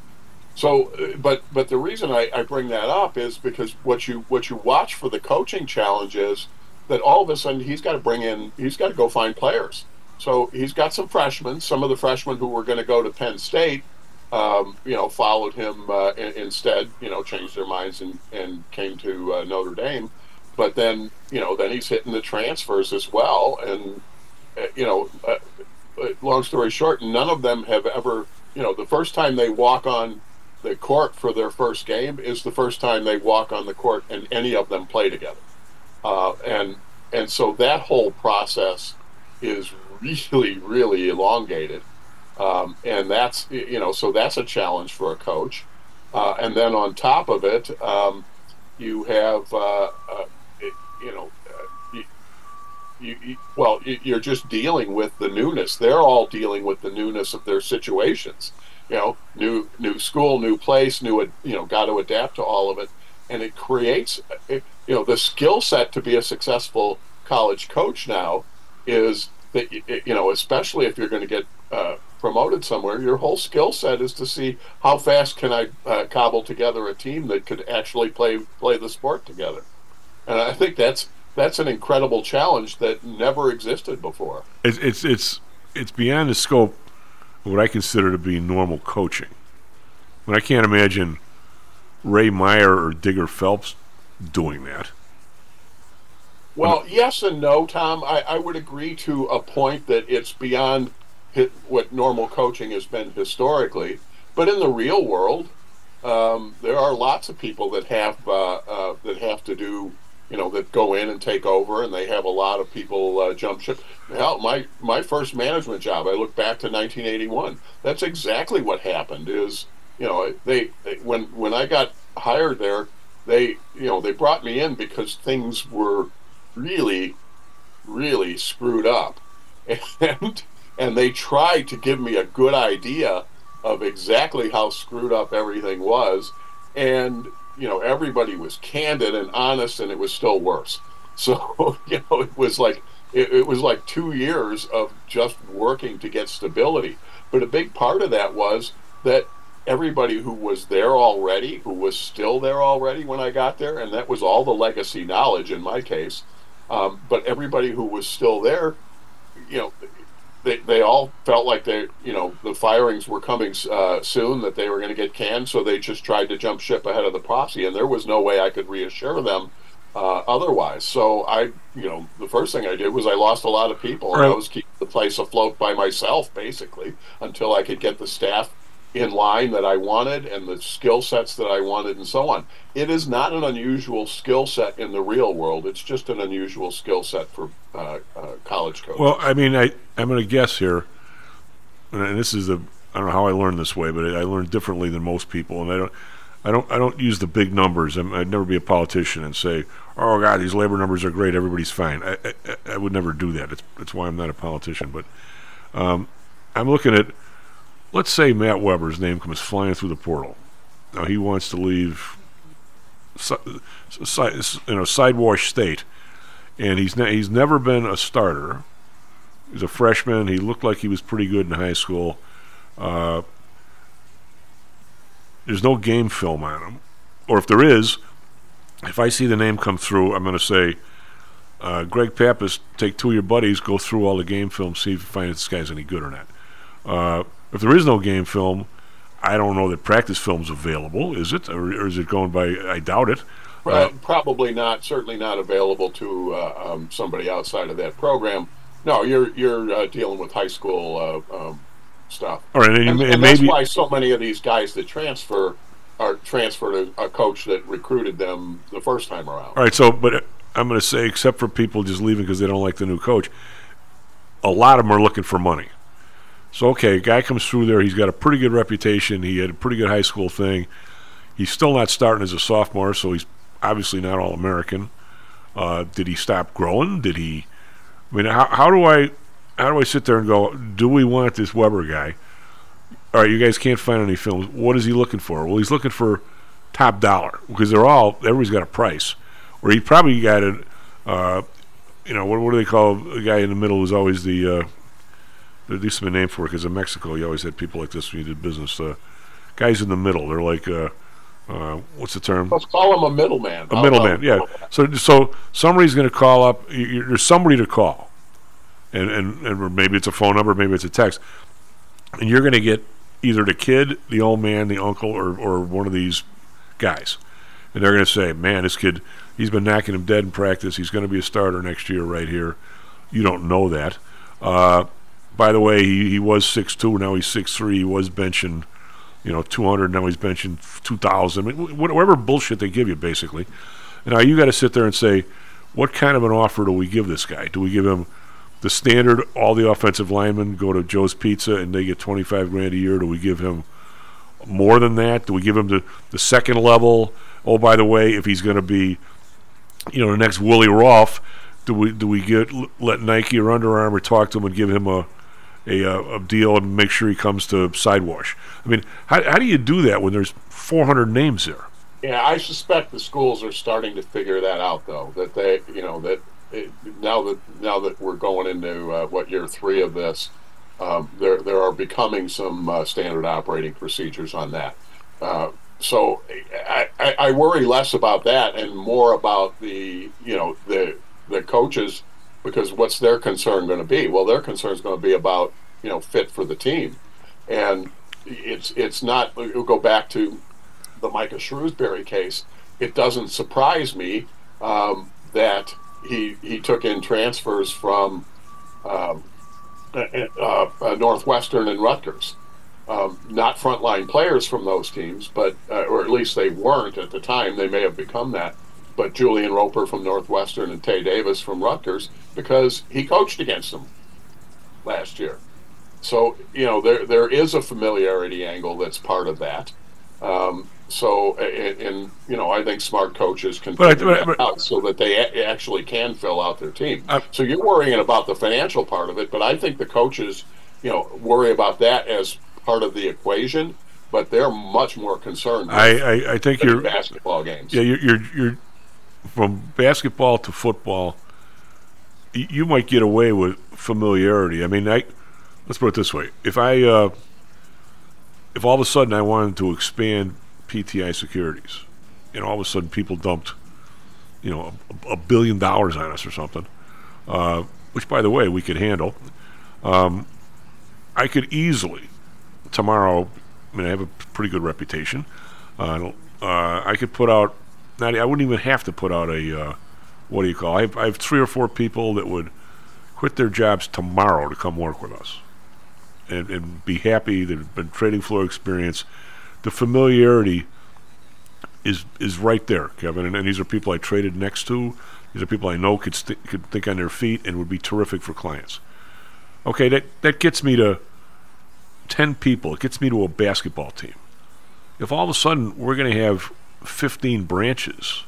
So, uh, but but the reason I, I bring that up is because what you what you watch for the coaching challenge is that all of a sudden he's got to bring in he's got to go find players. So he's got some freshmen. Some of the freshmen who were going to go to Penn State, um, you know, followed him uh, in, instead. You know, changed their minds and and came to uh, Notre Dame. But then you know then he's hitting the transfers as well, and uh, you know, uh, uh, long story short, none of them have ever, you know, the first time they walk on the court for their first game is the first time they walk on the court and any of them play together. Uh, and and so that whole process is really, really elongated. Um, and that's, you know, so that's a challenge for a coach. Uh, and then on top of it, um, you have, uh, uh, you know, uh, you, you, you, well, you- you're just dealing with the newness. They're all dealing with the newness of their situations. You know, new new school, new place, new you know, got to adapt to all of it, and it creates, you know, the skill set to be a successful college coach now is that you know, especially if you're going to get uh, promoted somewhere, your whole skill set is to see how fast can I uh, cobble together a team that could actually play play the sport together. And I think that's that's an incredible challenge that never existed before. It's it's it's it's beyond the scope of what I consider to be normal coaching. But I can't imagine Ray Meyer or Digger Phelps doing that. Well, yes and no, Tom. I, I would agree to a point that it's beyond what normal coaching has been historically. But in the real world, um, there are lots of people that have uh, uh, that have to do, you know, that go in and take over, and they have a lot of people uh, jump ship. Hell, my my first management job, I look back to 1981. That's exactly what happened. Is you know they, they when when I got hired there, they you know they brought me in because things were really really screwed up. And and they tried to give me a good idea of exactly how screwed up everything was. And you know everybody was candid and honest and it was still worse. [LAUGHS] So you know it was like it, it was like two years of just working to get stability. But a big part of that was that everybody who was there already who was still there already when i got there and that was all the legacy knowledge in my case um, but everybody who was still there you know they, they all felt like they you know the firings were coming uh, soon that they were going to get canned so they just tried to jump ship ahead of the posse and there was no way i could reassure them uh, otherwise. So I, you know, the first thing I did was I lost a lot of people, and I was keeping the place afloat by myself, basically, until I could get the staff in line that I wanted and the skill sets that I wanted, and so on. It is not an unusual skill set in the real world. It's just an unusual skill set for uh, uh, college coaches. Well, I mean, I I'm going to guess here, and this is a I don't know how I learned this way, but I learned differently than most people, and I don't. I don't. I don't use the big numbers. I'm, I'd never be a politician and say, "Oh God, these labor numbers are great. Everybody's fine." I, I, I would never do that. It's, that's why I'm not a politician. But um, I'm looking at, let's say Matt Weber's name comes flying through the portal. Now he wants to leave, you know, sidewash state, and he's ne- he's never been a starter. He's a freshman. He looked like he was pretty good in high school. Uh, there's no game film on him, or if there is, if I see the name come through, I'm going to say, uh, Greg Pappas, take two of your buddies, go through all the game film, see if you find if this guy's any good or not. Uh, if there is no game film, I don't know that practice film's available. Is it, or, or is it going by? I doubt it. Uh, probably not. Certainly not available to uh, um, somebody outside of that program. No, you're you're uh, dealing with high school uh, um, stuff. All right, and and, and maybe- that's why so many of these guys that transfer are transferred to a coach that recruited them the first time around. All right, so but uh, I'm going to say, except for people just leaving because they don't like the new coach, a lot of them are looking for money. So okay, guy comes through there. He's got a pretty good reputation. He had a pretty good high school thing. He's still not starting as a sophomore, so he's obviously not all American. Uh, did he stop growing? Did he? I mean, how, how do I how do I sit there and go? Do we want this Weber guy? All right, you guys can't find any films. What is he looking for? Well, he's looking for top dollar because they're all everybody's got a price. Or he probably got a, Uh, you know, what, what do they call a guy in the middle who's always the uh, used to be a name for it because in Mexico you always had people like this when you did business. Uh, guys in the middle, they're like, uh, uh, what's the term? Let's call him a middleman. A middleman, yeah. So, so somebody's going to call up. There's somebody to call, and and and maybe it's a phone number, maybe it's a text, and you're going to get either the kid, the old man, the uncle, or or one of these guys, and they're going to say, "Man, this kid, he's been knocking him dead in practice. He's going to be a starter next year, right here." You don't know that. Uh, by the way, he, he was six two. Now he's six three. He was benching you know, 200. Now he's benching 2,000. I mean, whatever bullshit they give you, basically. Now you got to sit there and say, what kind of an offer do we give this guy? Do we give him the standard? All the offensive linemen go to Joe's Pizza and they get 25 grand a year. Do we give him more than that? Do we give him the the second level? Oh, by the way, if he's going to be, you know, the next Willie Roaf, do we do we get let Nike or Under Armour talk to him and give him a a, uh, a deal and make sure he comes to Sidewash. I mean, how, how do you do that when there's 400 names there? Yeah, I suspect the schools are starting to figure that out, though. That they, you know, that it, now that now that we're going into uh, what year three of this, um, there there are becoming some uh, standard operating procedures on that. Uh, so I, I, I worry less about that and more about the you know the the coaches because what's their concern going to be? Well, their concern is going to be about you know fit for the team, and it's it's not. We'll go back to the Micah Shrewsberry case. It doesn't surprise me um, that he he took in transfers from um, uh, uh, Northwestern and Rutgers. Um, not frontline players from those teams, but uh, or at least they weren't at the time. They may have become that. But Julian Roper from Northwestern and Tae Davis from Rutgers, because he coached against them last year. So you know there there is a familiarity angle that's part of that. Um, so and, and you know I think smart coaches can But figure but- but- out so that they a- actually can fill out their team. Uh, so you're worrying about the financial part of it, but I think the coaches, you know, worry about that as part of the equation. But they're much more concerned. I, I, I think you're basketball games. Yeah, you're, you're you're from basketball to football. You might get away with familiarity. I mean, I let's put it this way: if I uh, if all of a sudden I wanted to expand PTI securities, and all of a sudden people dumped, you know, a, a billion dollars on us or something, uh, which by the way we could handle, um, I could easily tomorrow. I mean, I have a pretty good reputation. Uh, uh, I could put out not I wouldn't even have to put out a uh, what do you call? I have, I have three or four people that would quit their jobs tomorrow to come work with us, and and be happy. that have been trading floor experience. The familiarity is is right there, Kevin. And, and these are people I traded next to. These are people I know could st- could think on their feet and would be terrific for clients. Okay, that that gets me to ten people. It gets me to a basketball team. If all of a sudden we're going to have fifteen branches,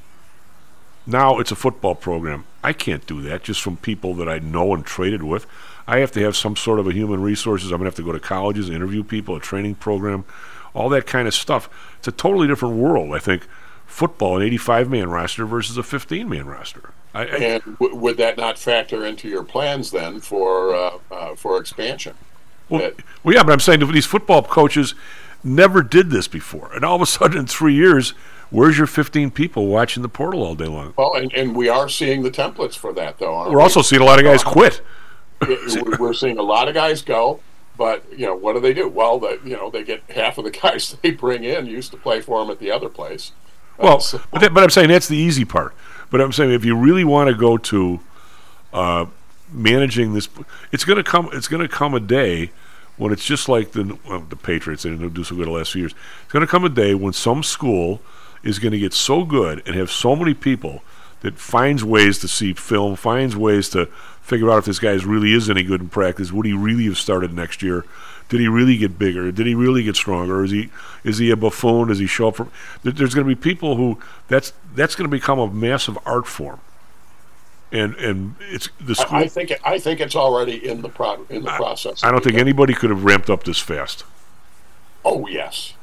now it's a football program. I can't do that just from people that I know and traded with. I have to have some sort of a human resources. I'm going to have to go to colleges, interview people, a training program, all that kind of stuff. It's a totally different world, I think. Football, an 85 man roster versus a 15 man roster. I, And w- would that not factor into your plans then for uh, uh, for expansion? well, well, yeah, but I'm saying these football coaches never did this before. And all of a sudden, in three years, where's your 15 people watching the portal all day long? Well, and, and we are seeing the templates for that, though. Aren't We're we? also seeing a lot of guys quit. We- We're seeing a lot of guys go, but you know what do they do? Well, the, you know they get half of the [LAUGHS] guys they bring in used to play for them at the other place. Well, but, that, but I'm saying that's the easy part. But I'm saying if you really want to go to uh, managing this, it's going to come. It's going to come a day when it's just like the well, the Patriots. They didn't do so good the last few years. It's going to come a day when some school is going to get so good and have so many people that finds ways to see film, finds ways to figure out if this guy really is any good in practice. Would he really have started next year? Did he really get bigger? Did he really get stronger? Is he is he a buffoon? Does he show up for? There's going to be people who that's that's going to become a massive art form. And and it's the school. I, I think it, I think it's already in the pro, in the process. I don't think anybody could have ramped up this fast. Oh yes,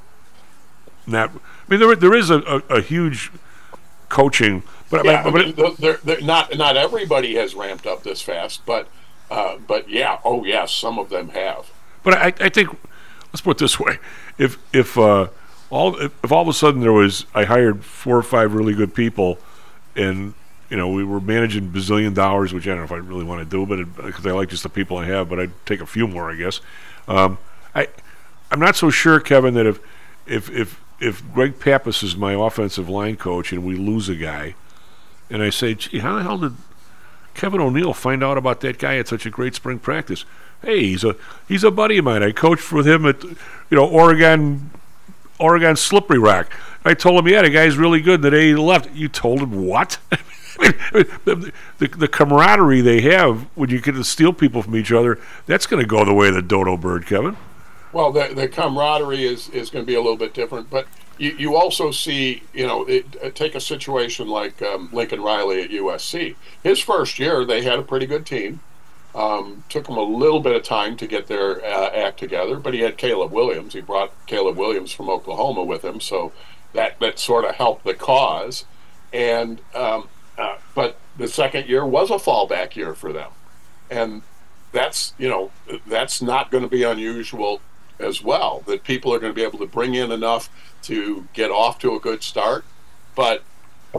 Not, I mean, there there is a, a, a huge coaching, but, yeah, but, I mean, th- they're- they're not not everybody has ramped up this fast, but uh, but yeah, oh yes, some of them have. But I, I think let's put it this way: if if uh, all if, if all of a sudden there was I hired four or five really good people, and you know we were managing bazillion dollars, which I don't know if I really want to do, but because I like just the people I have, but I'd take a few more, I guess. Um, I I'm not so sure, Kevin, that if if if if Greg Pappas is my offensive line coach and we lose a guy, and I say, gee, how the hell did Kevin O'Neill find out about that guy at such a great spring practice? Hey, he's a he's a buddy of mine. I coached with him at you know Oregon Oregon Slippery Rock. I told him, yeah, the guy's really good. The day he left, you told him what? [LAUGHS] I mean, the, the, camaraderie they have when you get to steal people from each other, that's going to go the way of the dodo bird, Kevin. Well, the, the camaraderie is, is going to be a little bit different, but you, you also see, you know, it, uh, take a situation like um, Lincoln Riley at USC. His first year, they had a pretty good team. Um, took him a little bit of time to get their uh, act together, but he had Caleb Williams. He brought Caleb Williams from Oklahoma with him, so that that sort of helped the cause. And um, uh, but the second year was a fallback year for them, and that's you know that's not going to be unusual as well. That people are going to be able to bring in enough to get off to a good start, but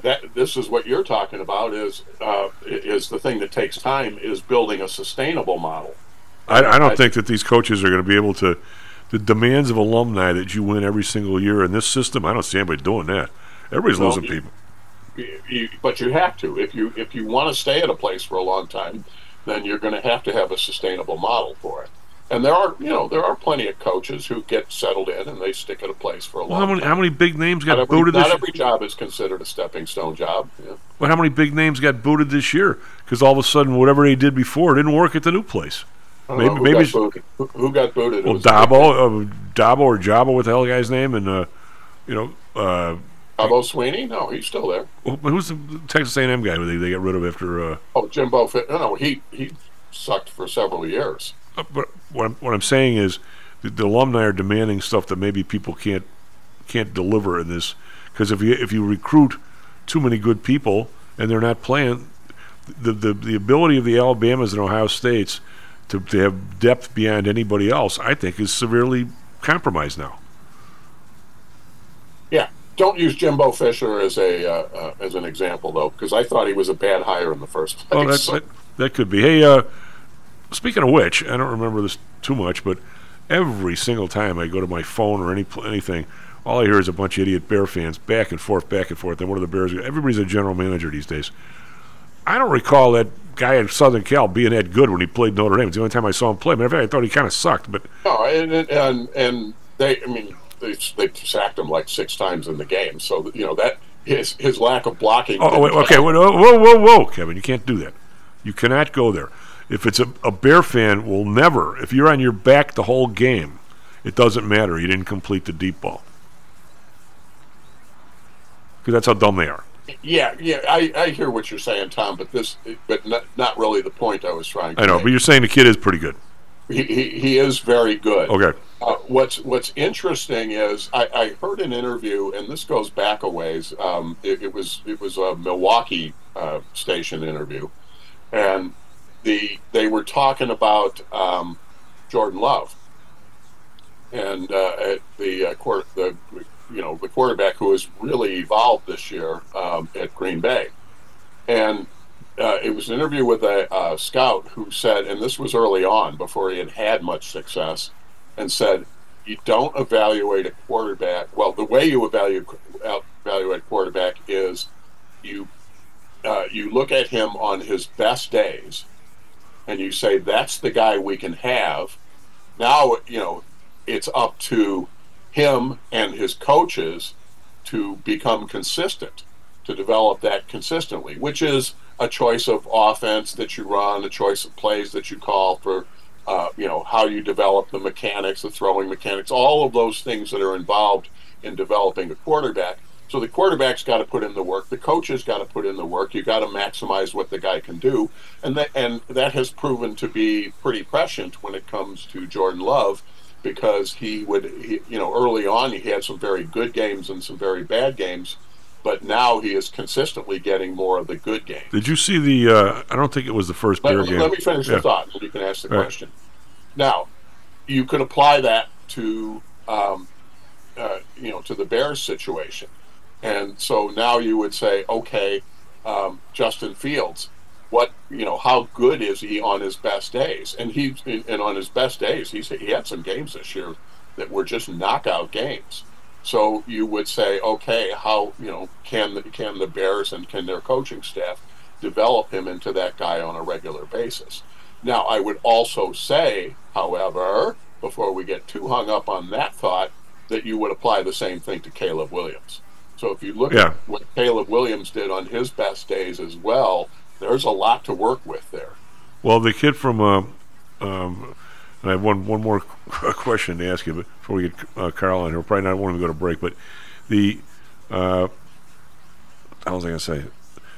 that this is what you're talking about is uh, is the thing that takes time is building a sustainable model. I, I don't think that these coaches are going to be able to. The demands of alumni that you win every single year in this system, I don't see anybody doing that. Everybody's No, losing you- people. You, you, but you have to if you if you want to stay at a place for a long time, then you're going to have to have a sustainable model for it. And there are you know there are plenty of coaches who get settled in and they stick at a place for a Well, long how many time. how many big names got not every, booted not this? every job is considered a stepping stone job. Yeah. Well, how many big names got booted this year? Because all of a sudden, whatever they did before didn't work at the new place. Maybe know who maybe got. Who, who got booted? Well, Dabo, uh, Dabo or Jabo, what the hell the guy's name, and uh, you know, uh, Dabo Swinney? No, he's still there. who- who's the Texas A&M guy they, they got rid of after? Uh, Oh, Jimbo Fit. No, no, he he sucked for several years. Uh, but what I'm, what I'm saying is the, the alumni are demanding stuff that maybe people can't can't deliver in this. Because if you if you recruit too many good people and they're not playing the the, the ability of the Alabamas and Ohio States to, to have depth beyond anybody else I think is severely compromised now. Yeah, don't use Jimbo Fisher as a uh, uh, as an example though, because I thought he was a bad hire in the first place. oh that, that that could be. Hey uh speaking of which I don't remember this too much but every single time I go to my phone or any pl- anything all I hear is a bunch of idiot Bear fans back and forth, back and forth. And one of the Bears? Everybody's a general manager these days. I don't recall that guy in Southern Cal being that good when he played Notre Dame. It's the only time I saw him play. Matter of fact, I thought he kind of sucked. But No, and and and they, I mean, they they sacked him like six times in the game. So you know that his his lack of blocking. oh, wait, okay, whoa, whoa, whoa, whoa, Kevin, you can't do that. You cannot go there. If it's a, a Bear fan, will never. If you're on your back the whole game, it doesn't matter. You didn't complete the deep ball because that's how dumb they are. Yeah, yeah, I, I hear what you're saying, Tom, but this, but not, not really the point I was trying. to I know, make. but you're saying the kid is pretty good. He, he, he is very good. Okay. Uh, what's What's interesting is I, I heard an interview, and this goes back a ways. Um, it, it was it was a Milwaukee uh, station interview, and the they were talking about um, Jordan Love and uh, at the uh, quarter, the you know the quarterback who has really evolved this year um, at Green Bay, and uh, it was an interview with a, uh scout who said, and this was early on before he had had much success, and said, you don't evaluate a quarterback. Well, the way you evaluate evaluate quarterback is you uh, you look at him on his best days, and you say that's the guy we can have. Now you know it's up to him and his coaches to become consistent, to develop that consistently, which is a choice of offense that you run, a choice of plays that you call for, uh, you know, how you develop the mechanics, the throwing mechanics, all of those things that are involved in developing a quarterback. So the quarterback's got to put in the work. The coach has got to put in the work. You got to maximize what the guy can do, and that and that has proven to be pretty prescient when it comes to Jordan Love, because he would, he, you know, early on he had some very good games and some very bad games, but now he is consistently getting more of the good games. Did you see the? Uh, I don't think it was the first Let, Bear game. let me finish Yeah. the thought, and you can ask the All right. question. Now, you could apply that to, um, uh, you know, to the Bears situation, and so now you would say, okay, um, Justin Fields, what you know, how good is he on his best days? And he and on his best days, he's he had some games this year that were just knockout games. So you would say, okay, how you know can the, can the Bears and can their coaching staff develop him into that guy on a regular basis? Now, I would also say, however, before we get too hung up on that thought, that you would apply the same thing to Caleb Williams. So if you look Yeah. at what Caleb Williams did on his best days as well, there's a lot to work with there. Well, the kid from, uh, um, and I have one one more [LAUGHS] question to ask you but before we get uh, Karl on here. Probably not wanting to go to break, but the, uh, how was I going to say?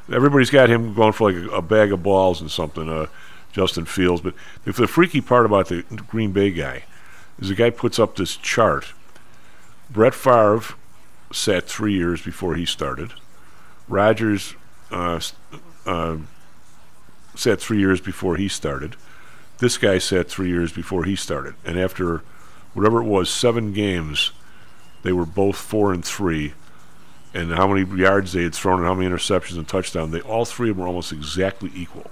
Everybody's got him going for like a, a bag of balls and something, uh, Justin Fields. But if the freaky part about the Green Bay guy is the guy puts up this chart. Brett Favre sat three years before he started. Rodgers uh, uh, sat three years before he started. This guy sat three years before he started, and after whatever it was, seven games, they were both four and three. And how many yards they had thrown and how many interceptions and touchdowns, they all three of them were almost exactly equal.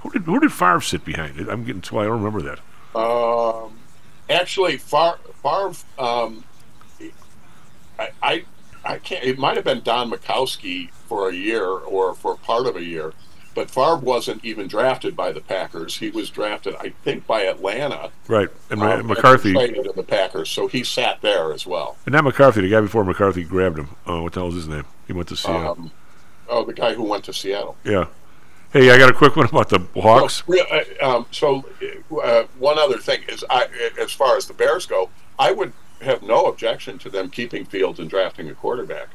Who did who did Favre sit behind? It? I'm getting too I don't remember that. Um, actually, Far Favre, um, I, I, I can't. It might have been Don Majkowski for a year or for part of a year, but Favre wasn't even drafted by the Packers. He was drafted, I think, by Atlanta. Right, and um, McCarthy, traded to the Packers, so he sat there as well. and not McCarthy, the guy before McCarthy grabbed him. Uh, what the hell is his name? He went to Seattle. Um, oh, the guy who went to Seattle. yeah. Hey, I got a quick one about the Hawks. Well, uh, um, so, uh, one other thing is, I, as far as the Bears go, I would have no objection to them keeping Fields and drafting a quarterback,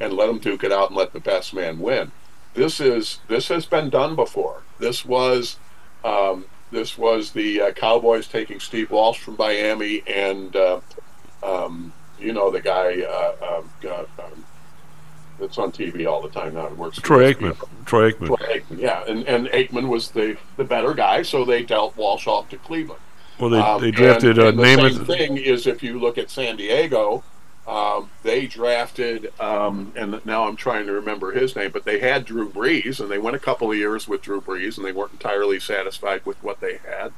and let them duke it out and let the best man win. This is this has been done before. This was um, this was the uh, Cowboys taking Steve Walsh from Miami, and uh, um, you know the guy uh, um, uh, um, that's on TV all the time now. It works. Troy Aikman. Troy Aikman. Troy Aikman, yeah, and and Aikman was the the better guy, so they dealt Walsh off to Cleveland. Well, they, Um, they drafted and, uh, and the Namath. same thing is if you look at San Diego, um, they drafted, um, and now I'm trying to remember his name, but they had Drew Brees, and they went a couple of years with Drew Brees, and they weren't entirely satisfied with what they had,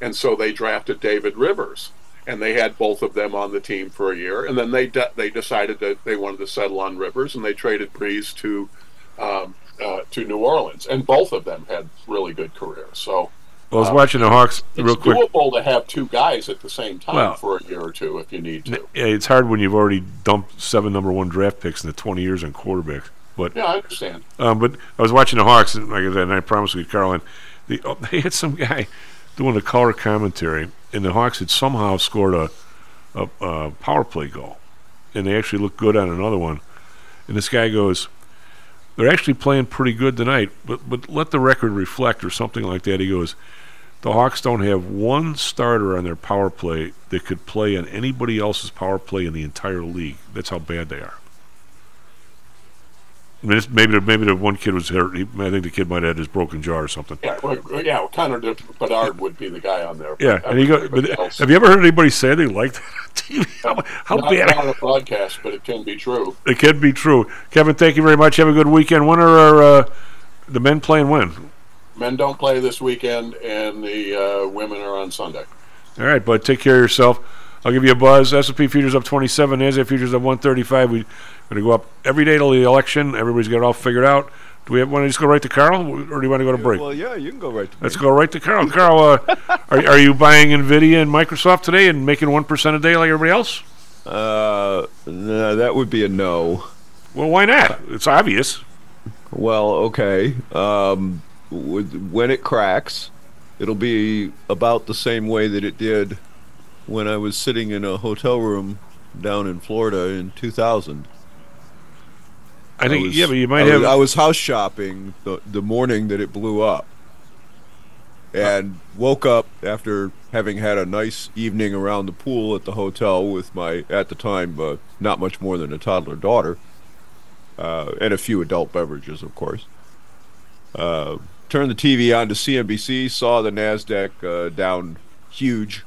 and so they drafted David Rivers. and they had both of them on the team for a year, and then they de- they decided that they wanted to settle on Rivers, and they traded Brees to um, uh, to New Orleans, and both of them had really good careers. So. I was watching the Hawks it's real quick. It's doable to have two guys at the same time Well- for a year or two if you need to. Yeah, it's hard when you've already dumped seven number one draft picks in the 20 years on quarterbacks. But Yeah, I understand. Um, but I was watching the Hawks, and like I said, and I promised you, Carlin, the, oh, [LAUGHS] they had some guy doing the color commentary, and the Hawks had somehow scored a, a, a power play goal, and they actually looked good on another one. And this guy goes, "They're actually playing pretty good tonight, but but let the record reflect, or something like that." He goes, "The Hawks don't have one starter on their power play that could play on anybody else's power play in the entire league. That's how bad they are." I mean, maybe the, maybe the one kid was hurt. He, I think the kid might have had his broken jaw or something. Yeah, well, yeah. Connor Bedard would be the guy on there. Yeah, and he goes. But else- have you ever heard anybody say they liked that? How, how not, bad? not on a broadcast, but it can be true. It can be true. Kevin, thank you very much. Have a good weekend. When are our, uh, the men playing? When? Men don't play this weekend, and the uh, women are on Sunday. All right, bud. Take care of yourself. I'll give you a buzz. S&P futures up 27. NASDAQ futures up 135. We're going to go up every day till the election. Everybody's got it all figured out. Do we have, want to just go right to Karl, or do you want to go to break? Well, yeah, you can go right to Let's go right to Karl. Karl, uh, [LAUGHS] are, are you buying NVIDIA and Microsoft today and making 1% a day like everybody else? Uh, no, that would be a no. Well, why not? It's obvious. Well, okay. Um, with, when it cracks, it'll be about the same way that it did when I was sitting in a hotel room down in Florida in 2000. I think, was- yeah, but you might I have. Was, I was house shopping the, the morning that it blew up, and woke up after having had a nice evening around the pool at the hotel with my, at the time, uh, not much more than a toddler daughter, uh, and a few adult beverages, of course. Uh, turned the TV on to CNBC, saw the Nasdaq uh, down huge,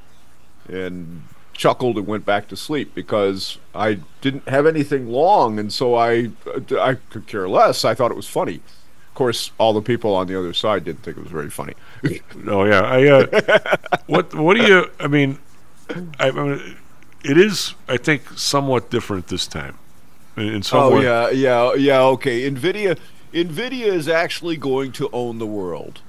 and chuckled and went back to sleep because I didn't have anything long, and so I I could care less. I thought it was funny. Of course, all the people on the other side didn't think it was very funny. [LAUGHS] Oh yeah, I. Uh, what What do you? I mean, I, I mean, it is. I think somewhat different this time. In, in some oh way. yeah, yeah, yeah. Okay, Nvidia. Nvidia is actually going to own the world.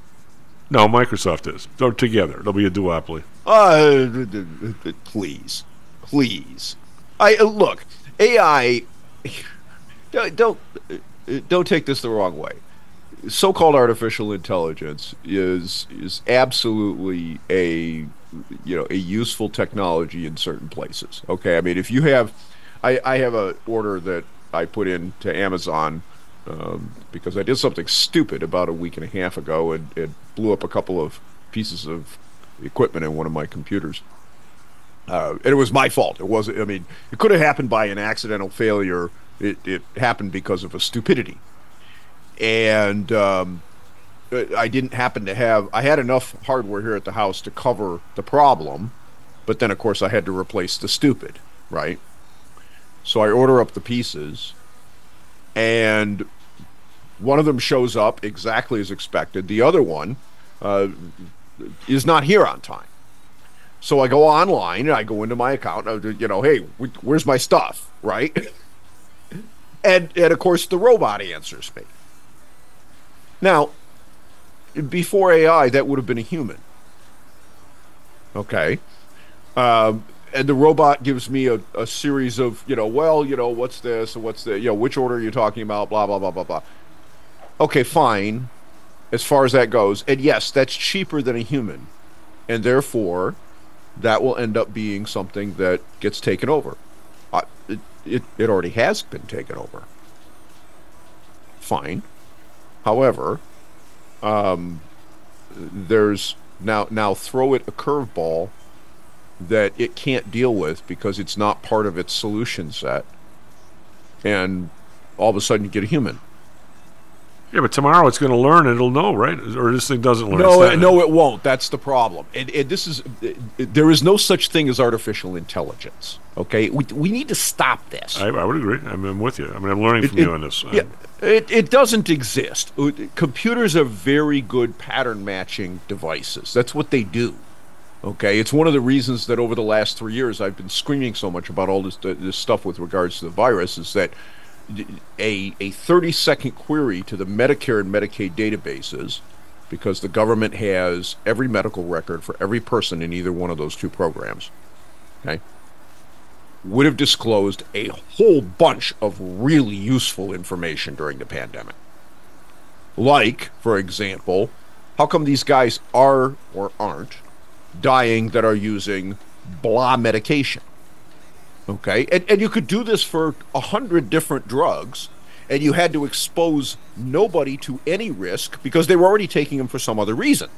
No, Microsoft is. They're together. They'll be a duopoly. Uh, please, please. I uh, look AI. [LAUGHS] Don't don't, uh, don't take this the wrong way. So-called artificial intelligence is is absolutely a you know a useful technology in certain places. Okay, I mean if you have, I I have a order that I put in to Amazon um, because I did something stupid about a week and a half ago and it blew up a couple of pieces of equipment in one of my computers. Uh, and it was my fault. It wasn't. I mean, it could have happened by an accidental failure. It, it happened because of a stupidity, and um, I didn't happen to have. I had enough hardware here at the house to cover the problem, but then of course I had to replace the stupid, right? So I order up the pieces, and one of them shows up exactly as expected. The other one uh, is not here on time. So I go online and I go into my account. And I, you know, hey, where's my stuff, right? [LAUGHS] and and of course the robot answers me. Now, before AI, that would have been a human. Okay. Um, and the robot gives me a, a series of, you know, well, you know, what's this and what's the, you know, which order are you talking about, blah, blah, blah, blah, blah. Okay, fine, as far as that goes. And yes, that's cheaper than a human. And therefore, that will end up being something that gets taken over. Uh, it, it, it already has been taken over. Fine. However, um, there's now now throw it a curveball that it can't deal with because it's not part of its solution set, and all of a sudden you get a human. Yeah, but tomorrow it's going to learn. It'll know, right? Or this thing doesn't learn. No, it, no, it won't. That's the problem. And, and this is there is no such thing as artificial intelligence. Okay, we, we need to stop this. I, I would agree. I'm, I'm with you. I mean, I'm learning It- from it- you on this. Yeah, it, it doesn't exist. Computers are very good pattern matching devices. That's what they do. Okay, it's one of the reasons that over the last three years I've been screaming so much about all this this stuff with regards to the virus is that a a 30 second query to the Medicare and Medicaid databases, because the government has every medical record for every person in either one of those two programs. Okay, would have disclosed a whole bunch of really useful information during the pandemic. Like, for example, how come these guys are or aren't dying that are using blah medication? Okay, and, and you could do this for a hundred different drugs, and you had to expose nobody to any risk because they were already taking them for some other reason.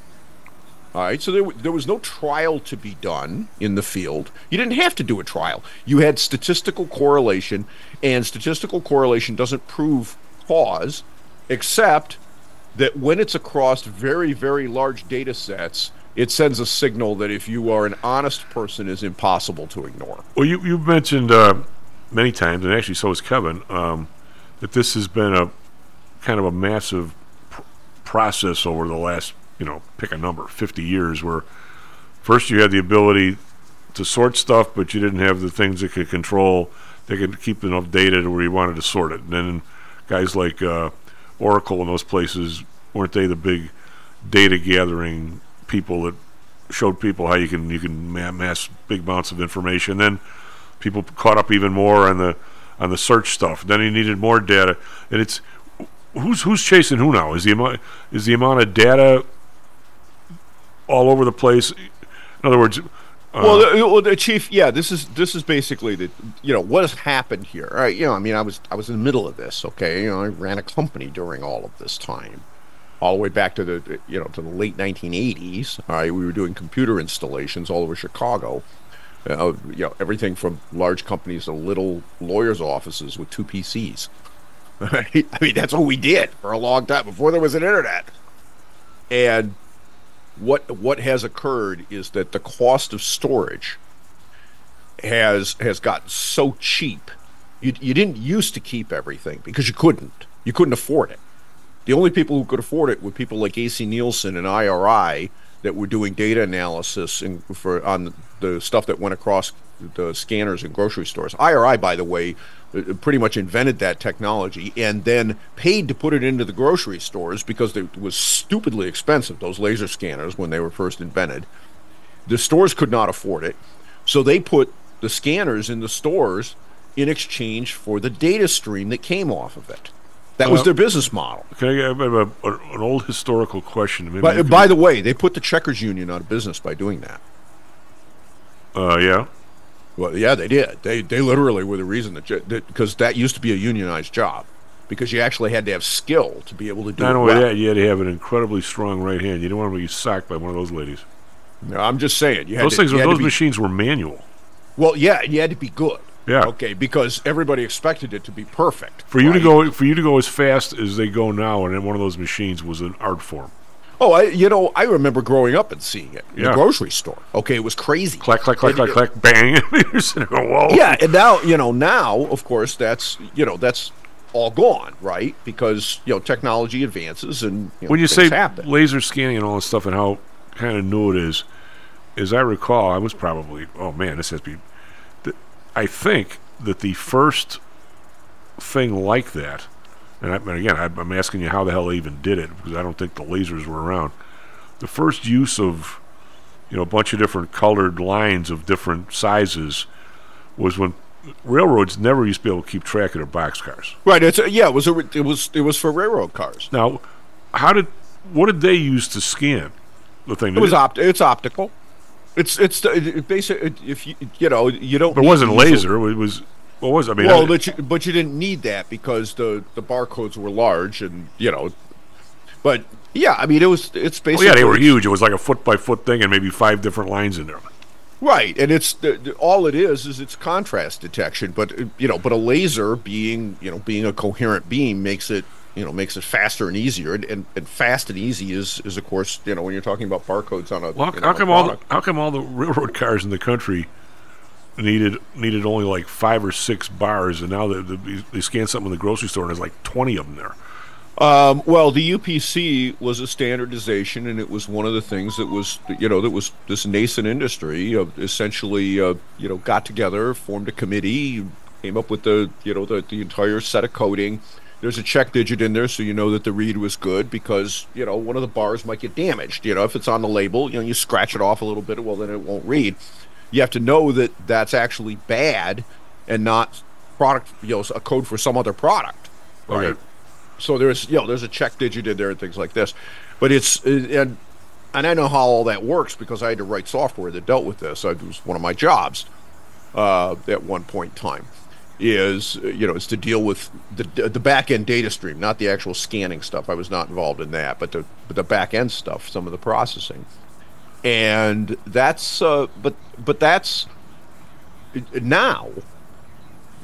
All right, so there, there was no trial to be done in the field. You didn't have to do a trial. You had statistical correlation, and statistical correlation doesn't prove cause, except that when it's across very, very large data sets, it sends a signal that if you are an honest person, is impossible to ignore. Well, you you mentioned uh, many times, and actually so has Kevin, um, that this has been a kind of a massive pr- process over the last, you know, pick a number, 50 years, where first you had the ability to sort stuff, but you didn't have the things that could control, that could keep enough data to where you wanted to sort it. And then guys like uh, Oracle and those places, weren't they the big data gathering people that showed people how you can you can mass big amounts of information. Then people caught up even more on the on the search stuff. Then he needed more data, and it's who's who's chasing who now? Is the amount is the amount of data all over the place? In other words. Uh, well, the, well, the chief, yeah, this is this is basically the you know what has happened here. Right, you know, I mean, I was I was in the middle of this. Okay, you know, I ran a company during all of this time, all the way back to the you know to the late 1980s. All right, we were doing computer installations all over Chicago. Uh, you know, everything from large companies to little lawyers' offices with two PCs. [LAUGHS] I mean, that's what we did for a long time before there was an internet. And what what has occurred is that the cost of storage has has gotten so cheap. You you didn't used to keep everything because you couldn't. You couldn't afford it. The only people who could afford it were people like AC Nielsen and IRI that were doing data analysis for on the stuff that went across the scanners in grocery stores. IRI, by the way, uh, pretty much invented that technology and then paid to put it into the grocery stores because it was stupidly expensive, those laser scanners, when they were first invented. The stores could not afford it, so they put the scanners in the stores in exchange for the data stream that came off of it. That was Uh, their business model. Can I get a, a, an old historical question? Maybe By, by the way, they put the Checkers Union out of business by doing that. uh, yeah. Well, yeah, they did. They they literally were the reason that because that used to be a unionized job because you actually had to have skill to be able to do Not it only well. that, you had to have an incredibly strong right hand. You didn't want to be sacked by one of those ladies. No, I'm just saying. You had those to, things, you were, had to those be- machines were manual. Well, yeah, you had to be good. Yeah. Okay, because everybody expected it to be perfect. For you to go, for you to go as fast as they go now, and then one of those machines was an art form. Oh, I, you know, I remember growing up and seeing it in Yeah. the grocery store. Okay, it was crazy. Clack, clack, clack, clack, clack, bang. [LAUGHS] You're sitting there whoa. Yeah, and now you know now, of course, that's you know that's all gone, right? Because you know technology advances and you know, when you say happen. laser scanning and all this stuff and how kind of new it is, as I recall, I was probably oh man, this has to be. I think that the first thing like that, and, I, and again, I, I'm asking you how the hell they even did it because I don't think the lasers were around. The first use of you know a bunch of different colored lines of different sizes was when railroads never used to be able to keep track of their boxcars. Right. It's a, yeah. It was a, it was it was for railroad cars. Now, how did what did they use to scan the thing? It was opt. It's optical. It's it's it, it basically if you you know you don't. But it wasn't laser. It was what was? I mean, well, I- but you, but you didn't need that because the the barcodes were large and you know. But yeah, I mean it was it's well, basically yeah, they were huge. It was like a foot by foot thing, and maybe five different lines in there. Right, and it's all it is is it's contrast detection. But you know, but a laser being you know being a coherent beam makes it you know makes it faster and easier. And, and, and fast and easy is is of course you know when you're talking about barcodes on a Well, you how, know, how come all the, how come all the railroad cars in the country needed needed only like five or six bars, and now they, they, they scan something in the grocery store and there's like twenty of them there. Um, well, the UPC was a standardization, and it was one of the things that was, you know, that was this nascent industry of essentially, uh, you know, got together, formed a committee, came up with the, you know, the, the entire set of coding. There's a check digit in there, so you know that the read was good because, you know, one of the bars might get damaged. You know, if it's on the label, you know, you scratch it off a little bit, well, then it won't read. You have to know that that's actually bad and not product, you know, a code for some other product. Right. Okay. So there's you know there's a check digit in there and things like this, but it's and and I know how all that works because I had to write software that dealt with this. It was one of my jobs uh, at one point in time. Is you know is to deal with the the back end data stream, not the actual scanning stuff. I was not involved in that, but the but the back end stuff, some of the processing, and that's uh, but but that's now.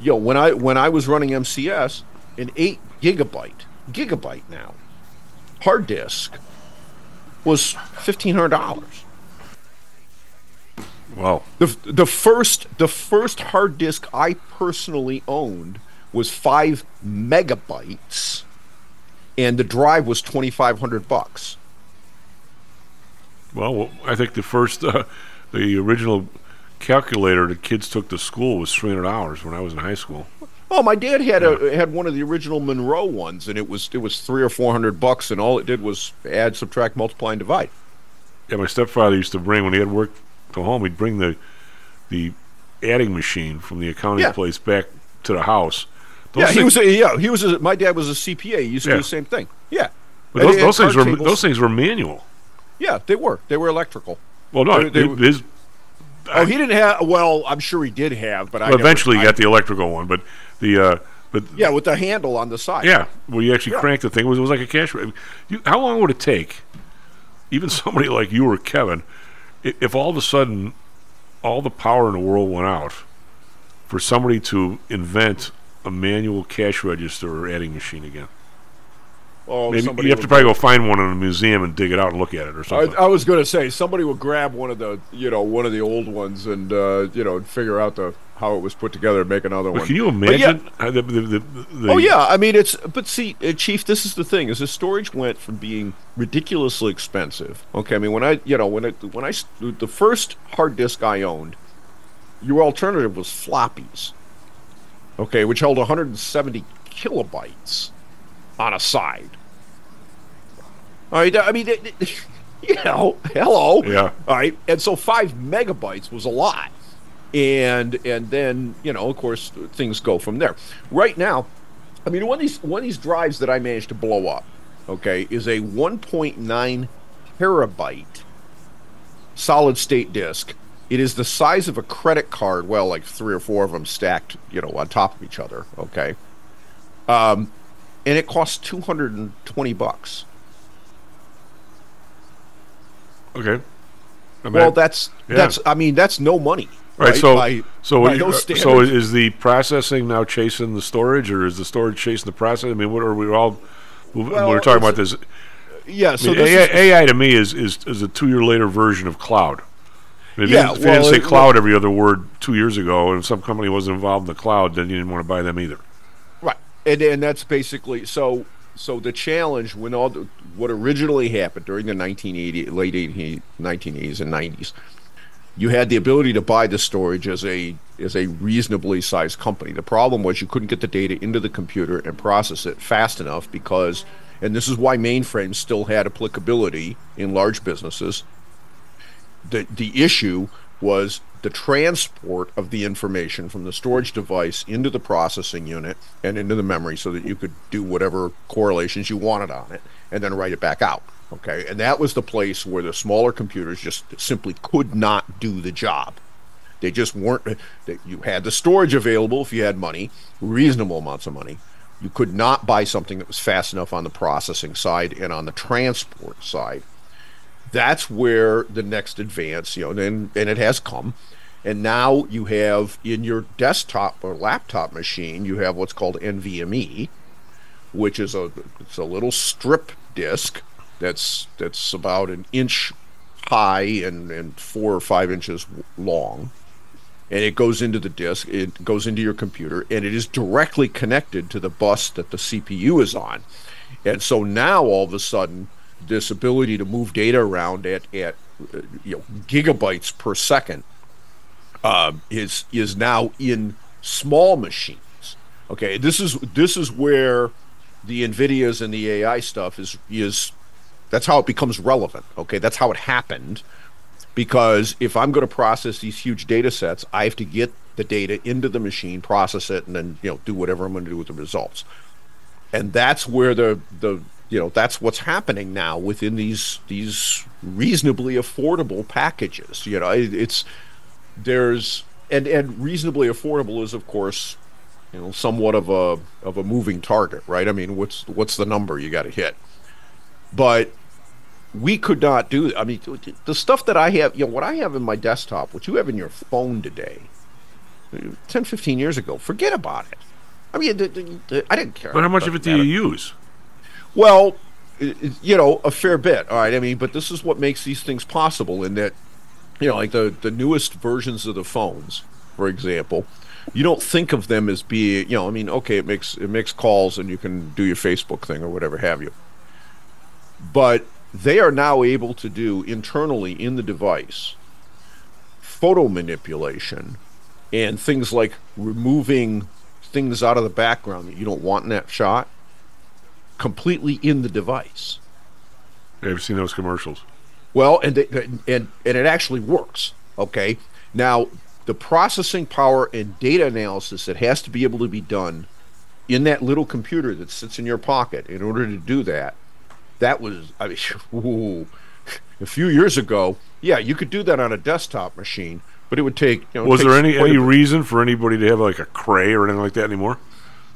You know when I when I was running MCS, an eight gigabyte gigabyte now hard disk was fifteen hundred dollars. Wow. The the first the first hard disk I personally owned was five megabytes, and the drive was twenty five hundred bucks. Well, I think the first, uh, the original calculator the kids took to school was three hundred dollars when I was in high school. Oh, my dad had a had one of the original Monroe ones, and it was it was three or four hundred bucks, and all it did was add, subtract, multiply, and divide. Yeah, my stepfather used to bring when he had work to home. He'd bring the the adding machine from the accounting Yeah. place back to the house. yeah, he was a, yeah he was a, my dad was a CPA. He used to Yeah. do the same thing. Yeah, But those, those things were tables- those things were manual. Yeah, they were. They were electrical. Well, no, They- they his- oh, he didn't have. Well, I'm sure he did have, but I well, eventually I- he got the electrical one, but the uh, but yeah with the handle on the side. yeah, where you actually Yeah. cranked the thing it was it was like a cash. You, how long would it take, even somebody like you or Kevin, if all of a sudden all the power in the world went out, for somebody to invent a manual cash register or adding machine again? Oh, Maybe you have to probably go find one in a museum and dig it out and look at it or something. I was going to say somebody would grab one of the you know one of the old ones and uh, you know figure out the how it was put together and make another But one. can you But yeah- imagine the, the, the, the, oh yeah, I mean it's but see, uh, Chief, this is the thing: is the storage went from being ridiculously expensive. Okay, I mean when I you know when it when I I the first hard disk I owned, your alternative was floppies. Okay, which held 170 kilobytes on a side. All right, I mean, it- [LAUGHS] it- you know, hello. Yeah. All right, and so five megabytes was a lot, and and then you know, of course, things go from there. Right now, I mean, one of these one of these drives that I managed to blow up, okay, is a 1.9 terabyte solid state disk. It is the size of a credit card. Well, like three or four of them stacked, you know, on top of each other. Okay, um, and it costs 220 bucks. okay. I mean, Well, that's yeah. that's. I mean, that's no money. Right, so By- so by you- those uh, so is the processing now chasing the storage, or is the storage chasing the process? I mean, what are we all? we Well, we're talking about this. yeah. I So mean, AI, is- AI to me is, is is a two year later version of cloud. If Yeah, you, didn't- if you didn't say it- cloud every other word two years ago, and some company wasn't involved in the cloud, then you didn't want to buy them either. And and that's basically so. So the challenge when all the, what originally happened during the 1980 late 80, 1980s and 90s, you had the ability to buy the storage as a as a reasonably sized company. The problem was you couldn't get the data into the computer and process it fast enough because, and this is why mainframes still had applicability in large businesses. The the issue was the transport of the information from the storage device into the processing unit and into the memory so that you could do whatever correlations you wanted on it and then write it back out. Okay. And that was the place where the smaller computers just simply could not do the job. They just weren't, you had the storage available if you had money, reasonable amounts of money. You could not buy something that was fast enough on the processing side and on the transport side that's where the next advance, you know, and, and it has come. And now you have in your desktop or laptop machine, you have what's called NVMe, which is a it's a little strip disk that's that's about an inch high and, and four or five inches long. and it goes into the disk, it goes into your computer, and it is directly connected to the bus that the CPU is on. And so now all of a sudden, this ability to move data around at, at uh, you know, gigabytes per second um, is is now in small machines. Okay, this is this is where the Nvidias and the AI stuff is is that's how it becomes relevant. Okay, that's how it happened. Because if I'm going to process these huge data sets, I have to get the data into the machine, process it, and then you know do whatever I'm going to do with the results. And that's where the the you know that's what's happening now within these these reasonably affordable packages. You know, it, it's there's and and reasonably affordable is of course you know somewhat of a of a moving target, right? I mean, what's what's the number you got to hit? But we could not do. I mean, the stuff that I have, you know, what I have in my desktop, what you have in your phone today, 10, 15 years ago, forget about it. I mean, I didn't care. But how much of it do you use? Well, you know, a fair bit. All right. I mean, but this is what makes these things possible in that, you know, like the, the newest versions of the phones, for example, you don't think of them as being, you know, I mean, okay, it makes it makes calls and you can do your Facebook thing or whatever have you. But they are now able to do internally in the device photo manipulation and things like removing things out of the background that you don't want in that shot completely in the device. I've seen those commercials. Well, and they, and and it actually works. Okay, now the processing power and data analysis that has to be able to be done in that little computer that sits in your pocket in order to do that. That was, I mean, [LAUGHS] ooh, a few years ago. Yeah, you could do that on a desktop machine, but it would take. You know, Was there any any reason for anybody to have like a cray or anything like that anymore?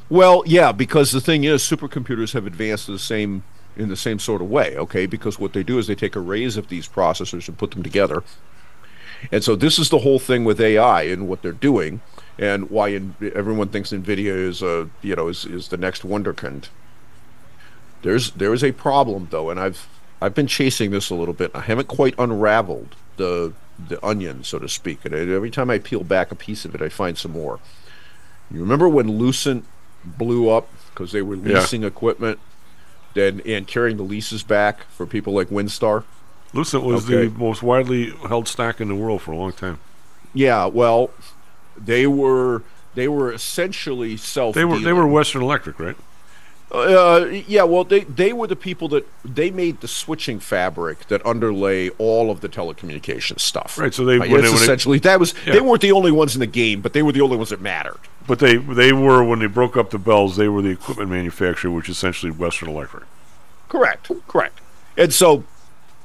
Well, yeah, because the thing is, supercomputers have advanced to the same in the same sort of way. Okay, because what they do is they take arrays of these processors and put them together, and so this is the whole thing with AI and what they're doing, and why in, everyone thinks NVIDIA is a you know is, is the next wonderkind. There's there is a problem though, and I've I've been chasing this a little bit. I haven't quite unraveled the the onion, so to speak. And every time I peel back a piece of it, I find some more. You remember when Lucent blew up because they were Yeah. leasing equipment, then and carrying the leases back for people like Winstar. Lucent was Okay. the most widely held stock in the world for a long time. Yeah, well, they were they were essentially self. They were they were Western Electric, right? Uh, yeah, well, they they were the people that they made the switching fabric that underlay all of the telecommunications stuff. Right, so they- Like, when it's they- when they- essentially that was Yeah. they weren't the only ones in the game, but they were the only ones that mattered. But they they were when they broke up the bells, they were the equipment manufacturer, which is essentially Western Electric. Correct, correct. And so,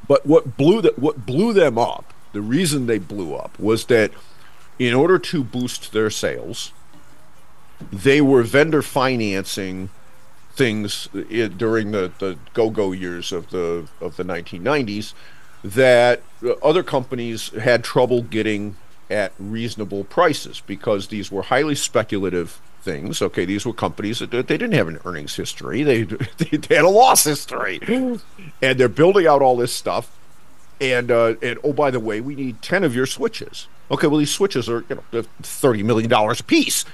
but what blew the, what blew them up? The reason they blew up was that in order to boost their sales, they were vendor financing things i during the, the go-go years of the of the 1990s that uh, other companies had trouble getting at reasonable prices because these were highly speculative things. Okay, these were companies that they didn't have an earnings history; [LAUGHS] they they had a loss history, and they're building out all this stuff. And uh, and oh, by the way, we need ten of your switches. Okay, well these switches are you know thirty million dollars a piece,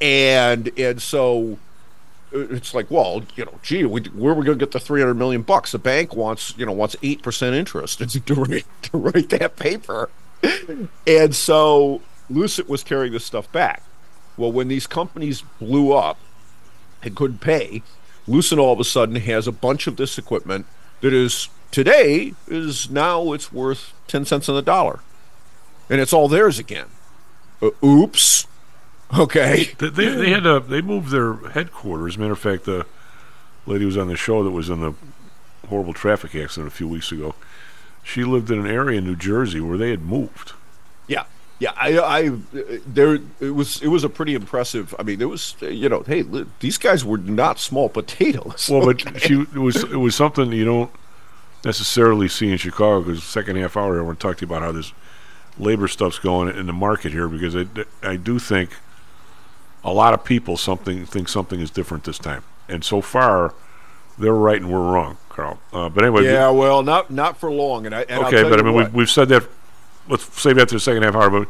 and and so uh, it's like, well, you know, gee, we, where are we going to get the three hundred million bucks? The bank wants, you know, wants eight percent interest [LAUGHS] to write, to write that paper, and so Lucent was carrying this stuff back. Well, when these companies blew up and couldn't pay, Lucent all of a sudden has a bunch of this equipment that is today is now it's worth ten cents on the dollar, and it's all theirs again. Uh, oops. Okay. [LAUGHS] They, they, had to they moved their headquarters. Matter of fact, the lady was on the show that was in the horrible traffic accident a few weeks ago. She lived in an area in New Jersey where they had moved. Yeah, yeah. I, I, there. It was. It was a pretty impressive. I mean, it was. You know, hey, these guys were not small potatoes. Well, okay? but she it was it was something you don't necessarily see in Chicago because second half hour I want to talk to you about how this labor stuff's going in the market here because I, I do think a lot of people something think something is different this time, and so far they're right and we're wrong, Karl. Uh, but anyway, yeah. Well, not not for long. And I. And okay, but I mean what. we've, we've said that. Let's save that to the second half hour. But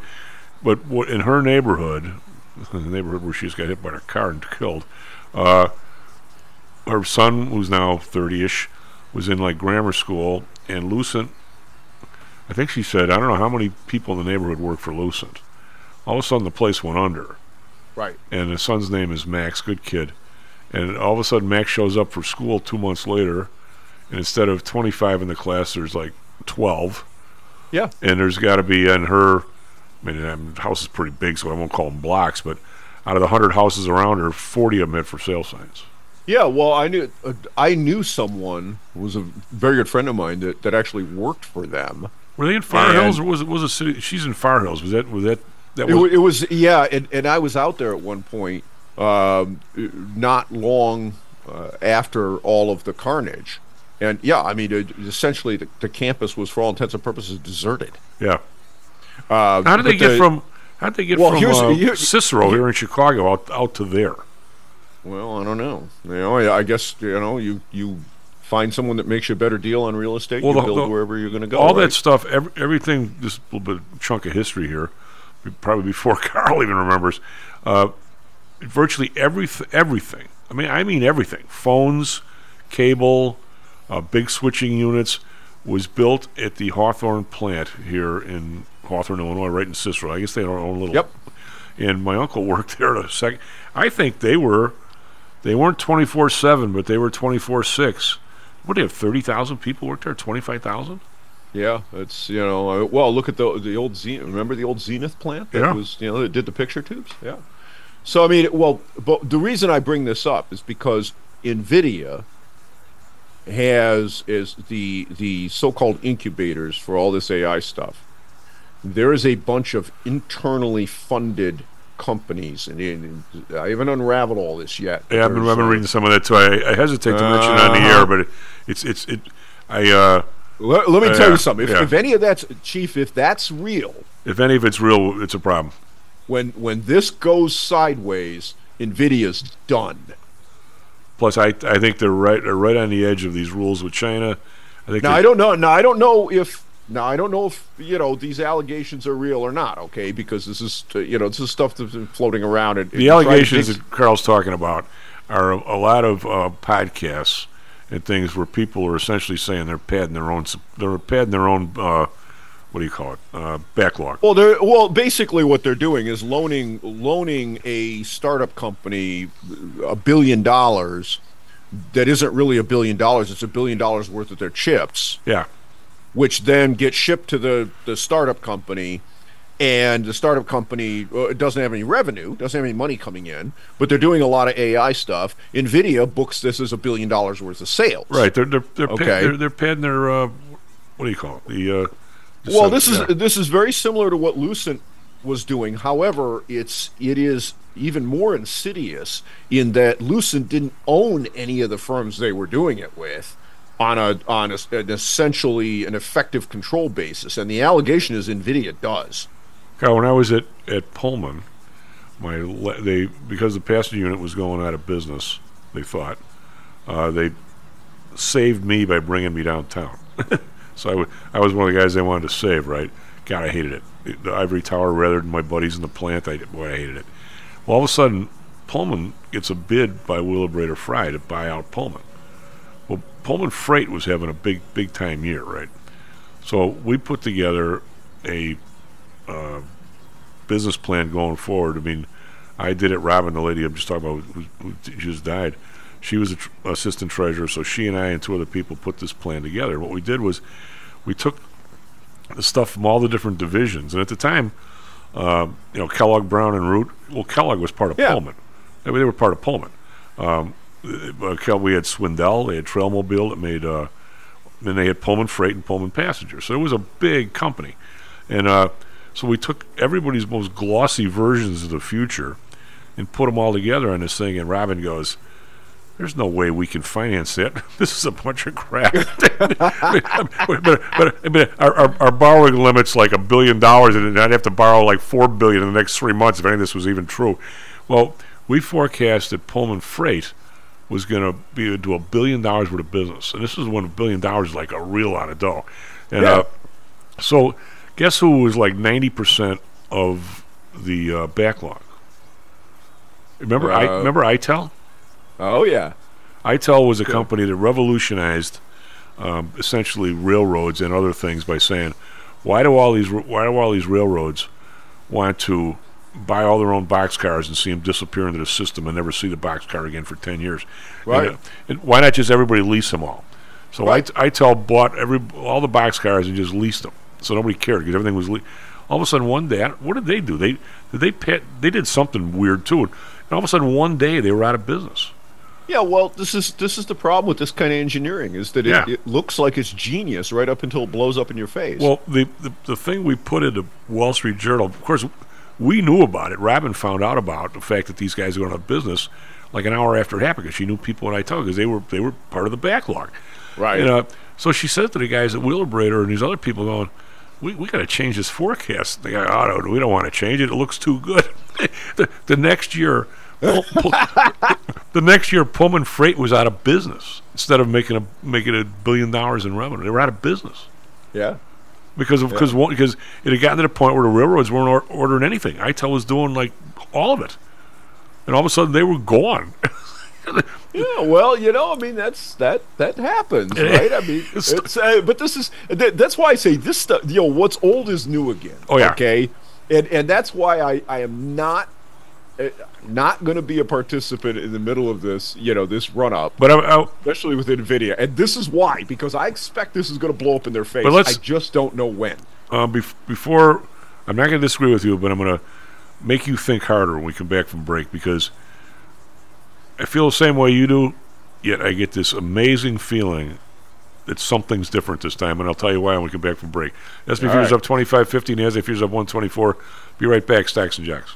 but what, in her neighborhood, [LAUGHS] the neighborhood where she's got hit by a car and killed, uh, her son, who's now 30 ish, was in like grammar school, and Lucent, I think she said, I don't know how many people in the neighborhood work for Lucent. All of a sudden, the place went under. Right. And the son's name is Max, good kid. And all of a sudden, Max shows up for school two months later, and instead of 25 in the class, there's like 12. Yeah. And there's got to be in her, I mean, um, the house is pretty big, so I won't call them blocks, but out of the 100 houses around her, 40 of them had for sale signs. Yeah, well, I knew uh, I knew someone who was a very good friend of mine that, that actually worked for them. Were they in Far And- Hills, or was it was a city? She's in Far Hills. Was that was that that It, was? wa- it was yeah, and, and I was out there at one point, um, not long uh, after all of the carnage, and yeah, I mean, it, essentially the, the campus was for all intents and purposes deserted. yeah. Uh, How did they get the- from? How did they get Well, from here's- uh, here- Cicero here in Chicago out out to there? Well, I don't know. You know, I I guess you know you you find someone that makes you a better deal on real estate. Well, you the- build the- wherever you're going to go. All right? that stuff, every, everything, a little bit chunk of history here, probably before [LAUGHS] Karl even remembers. Uh, virtually everything, everything. I mean, I mean everything. Phones, cable, uh, big switching units was built at the Hawthorne plant here in Hawthorne, Illinois, right in Cicero. I guess they had their own little. Yep. And my uncle [LAUGHS] worked there a second. I think they were, they weren't twenty four seven, but they were twenty four six. What do you have? Thirty thousand people work there? Twenty five thousand? Yeah, it's you know uh, well look at the the old Zenith. Remember the old Zenith plant that Yeah. was you know that did the picture tubes. Yeah. So I mean, well, but the reason I bring this up is because Nvidia has is the the so-called incubators for all this AI stuff. There is a bunch of internally funded companies, and, and I haven't unraveled all this yet. Yeah, I've been, I've been uh, reading some of that too. I, I hesitate to mention it on the Uh-huh. air, but it, it's it's it. I uh, Let, let me uh, tell you something. If, yeah. if any of that's chief, if that's real, if any of it's real, it's a problem. when when this goes sideways, Nvidia's done. Plus, I I think they're right they're right on the edge of these rules with China. I think Now I don't know. Now I don't know if now I don't know if you know these allegations are real or not. Okay, because this is you know this is stuff that's been floating around. And, the allegations that Karl's talking about are a, a lot of uh, podcasts and things where people are essentially saying they're padding their own they're padding their own uh, what do you call it uh, backlog. Well, they're well. Basically, what they're doing is loaning loaning a startup company a billion dollars. That isn't really a billion dollars. It's a billion dollars worth of their chips. Yeah. Which then get shipped to the the startup company, and the startup company uh, doesn't have any revenue, doesn't have any money coming in, but they're doing a lot of AI stuff. Nvidia books this as a billion dollars worth of sales. Right, they're they're they're, Okay. pad, they're, they're padding their uh, what do you call it the. Uh, the well sub- this is yeah. this is very similar to what lucent was doing however it's it is even more insidious in that lucent didn't own any of the firms they were doing it with on a on a, an essentially an effective control basis and the allegation is nvidia does Karl, when I was at, at Pullman, my they because the passenger unit was going out of business, they thought uh, they saved me by bringing me downtown. [LAUGHS] so I, w- I was one of the guys they wanted to save. Right? God, I hated it. The ivory tower rather than my buddies in the plant. I boy, I hated it. Well, all of a sudden, Pullman gets a bid by Wheelabrator Frye to buy out Pullman. Well, Pullman Freight was having a big, big time year, right? So we put together a uh, business plan going forward. I mean, I did it. Robin, the lady I'm just talking about, who, who just died, she was a tr- assistant treasurer. So she and I and two other people put this plan together. What we did was we took the stuff from all the different divisions, and at the time, um, you know, Kellogg, Brown, and Root. Well, Kellogg was part of Yeah. Pullman. I mean, they were part of Pullman. Um, uh, we had Swindell, they had Trailmobile that made. Uh, then they had Pullman Freight and Pullman Passenger. So it was a big company. And uh, so we took everybody's most glossy versions of the future and put them all together on this thing. And Robin goes, There's no way we can finance it. [LAUGHS] This is a bunch of crap. [LAUGHS] but but, but our, our, our borrowing limit's like a billion dollars, and I'd have to borrow like four billion in the next three months if any of this was even true. Well, we forecast that Pullman Freight was going to be do a billion dollars worth of business, and this is when a billion dollars is like a real lot of dough. And Yeah. uh, so, guess who was like ninety percent of the uh, backlog. Remember, I Uh, remember ITEL. Oh yeah, ITEL was a company that revolutionized um, essentially railroads and other things by saying, why do all these why do all these railroads want to buy all their own boxcars and see them disappear into the system and never see the boxcar again for ten years? Right. And, uh, and why not just everybody lease them all? So Right. I ITEL bought every all the boxcars and just leased them, so nobody cared because everything was. Le- all of a sudden, one day, what did they do? They did they pay, they did something weird too, and all of a sudden, one day they were out of business. Yeah, well, this is this is the problem with this kind of engineering is that it, Yeah. it looks like it's genius right up until it blows up in your face. Well, the, the the thing we put into Wall Street Journal, of course, we knew about it. Robin found out about the fact that these guys are going out of business like an hour after it happened because she knew people in ITEL because they were they were part of the backlog. Right. You uh, know, so she said to the guys at Wheelabrator and these other people going, we, we got to change this forecast. They go, oh, no, we don't want to change it. It looks too good. [LAUGHS] the, the next year, [LAUGHS] the next year, Pullman Freight was out of business. Instead of making a making a billion dollars in revenue, they were out of business yeah, because of, because one, because it had gotten to the point where the railroads weren't or, ordering anything. ITEL was doing like all of it, and all of a sudden they were gone. [LAUGHS] yeah. Well, you know, I mean, that's that that happens, right? I mean, [LAUGHS] It's- uh, but this is that, that's why I say this stuff. You know, what's old is new again. Oh, yeah. Okay, and and that's why I I am not. Not going to be a participant in the middle of this, you know, this run up. But I, I, especially with Nvidia, and this is why because I expect this is going to blow up in their face. But let's- I just don't know when. uh, bef- before I'm not going to disagree with you, but I'm going to make you think harder when we come back from break because I feel the same way you do. Yet I get this amazing feeling that something's different this time, and I'll tell you why when we come back from break. SP All Futures right. up 25.50, NASDAQ Futures up 124. Be right back, Stocks and Jocks.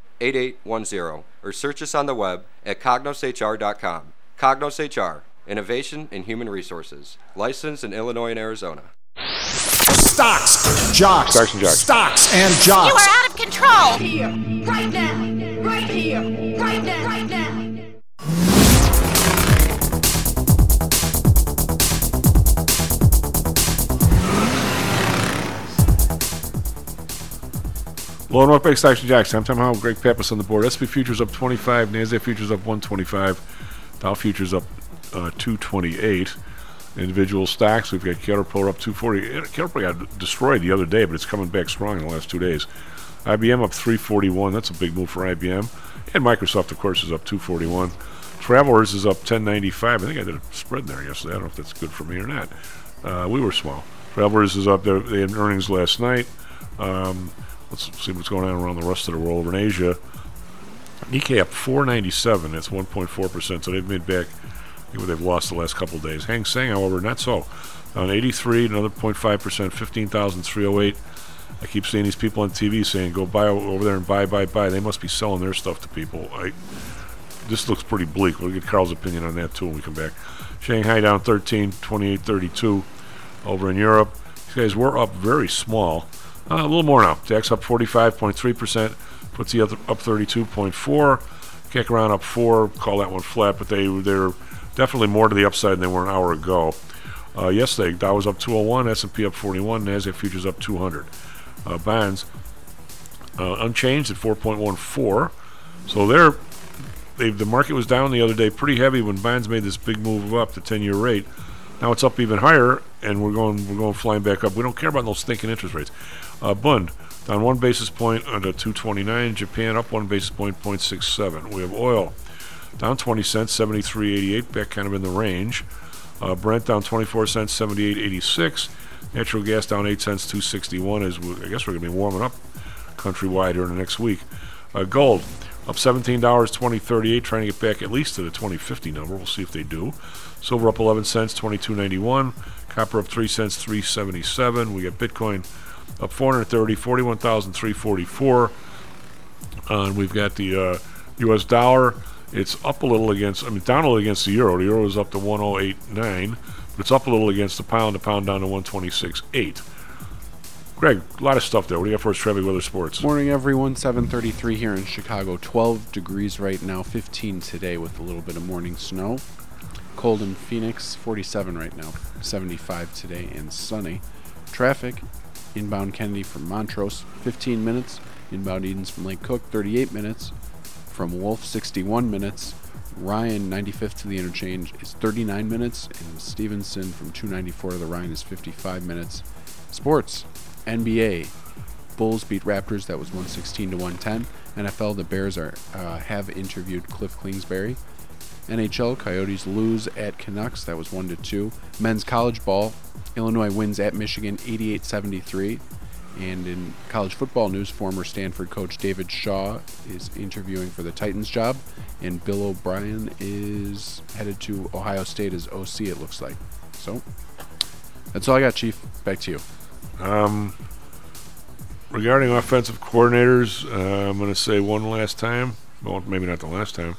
8810 or search us on the web at cognoshr.com. Cognos HR, Innovation in Human Resources, licensed in Illinois and Arizona. Stocks, jocks, Stocks and jocks. stocks and You jocks. are out of control. Here, right now, right here, right now, right now. Low North Bay Stocks and Jocks. Time time how Greg Pappas on the board. SP Futures up 25. NASDAQ Futures up 125. Dow Futures up uh, 228. Individual stocks. We've got Caterpillar up 240. Uh, Caterpillar got destroyed the other day, but it's coming back strong in the last two days. IBM up 341. That's a big move for IBM. And Microsoft, of course, is up 241. Travelers is up 1095. I think I did a spread there yesterday. I don't know if that's good for me or not. Uh, we were small. Travelers is up there. They had earnings last night. Um, let's see what's going on around the rest of the world. In Asia, Nikkei up 497. That's 1.4%. So they've made back what they've lost the last couple days. Hang Seng, however, not so. Down 83, another 0.5%, 15,308. I keep seeing these people on TV saying, go buy over there and buy, buy, buy. They must be selling their stuff to people. I This looks pretty bleak. We'll get Karl's opinion on that too when we come back. Shanghai down 13, 28, 32 over in Europe. These guys were up very small. Uh, a little more now. DAX up 45.3%. FTSE up, up 32.4. Kick around up 4. Call that one flat, but they, they're definitely more to the upside than they were an hour ago. Uh, yesterday, Dow was up 201, S&P up 41, NASDAQ futures up 200. Uh, bonds uh, unchanged at 4.14. So they're they the market was down the other day pretty heavy when bonds made this big move up the 10-year rate. Now it's up even higher, and we're going we're going flying back up. We don't care about those stinking interest rates. Uh, Bund down one basis point under 229. Japan up one basis point, 0.67. We have oil down 20 cents, 73.88, back kind of in the range. Uh, Brent down 24 cents, 78.86. Natural gas down 8 cents, 261. As we, I guess we're going to be warming up countrywide here in the next week. Uh, gold up $17, 2038, trying to get back at least to the 2050 number. We'll see if they do. Silver up 11 cents, 22.91. Copper up 3 cents, 377. We got Bitcoin up 430, 41,344. Uh, and we've got the uh, U.S. dollar. It's up a little against, I mean, down a little against the euro. The euro is up to 108.9, but it's up a little against the pound. The pound down to 126.8. Greg, a lot of stuff there. What do you got for us, traffic, weather, sports? Morning, everyone. 7:33 here in Chicago. 12 degrees right now. 15 today with a little bit of morning snow. Cold in Phoenix. 47 right now. 75 today and sunny. Traffic inbound Kennedy from Montrose. 15 minutes. Inbound Edens from Lake Cook. 38 minutes. From Wolf. 61 minutes. Ryan 95th to the interchange is 39 minutes, and Stevenson from 294 to the Ryan is 55 minutes. Sports. NBA, Bulls beat Raptors. That was 116 to 110. NFL, the Bears are uh, have interviewed Kliff Kingsbury. NHL, Coyotes lose at Canucks. That was one to two. Men's college ball, Illinois wins at Michigan 88-73. And in college football news, former Stanford coach David Shaw is interviewing for the Titans job, and Bill O'Brien is headed to Ohio State as OC. It looks like. So that's all I got, Chief. Back to you. Um, regarding offensive coordinators, uh, I'm going to say one last time. Well, maybe not the last time.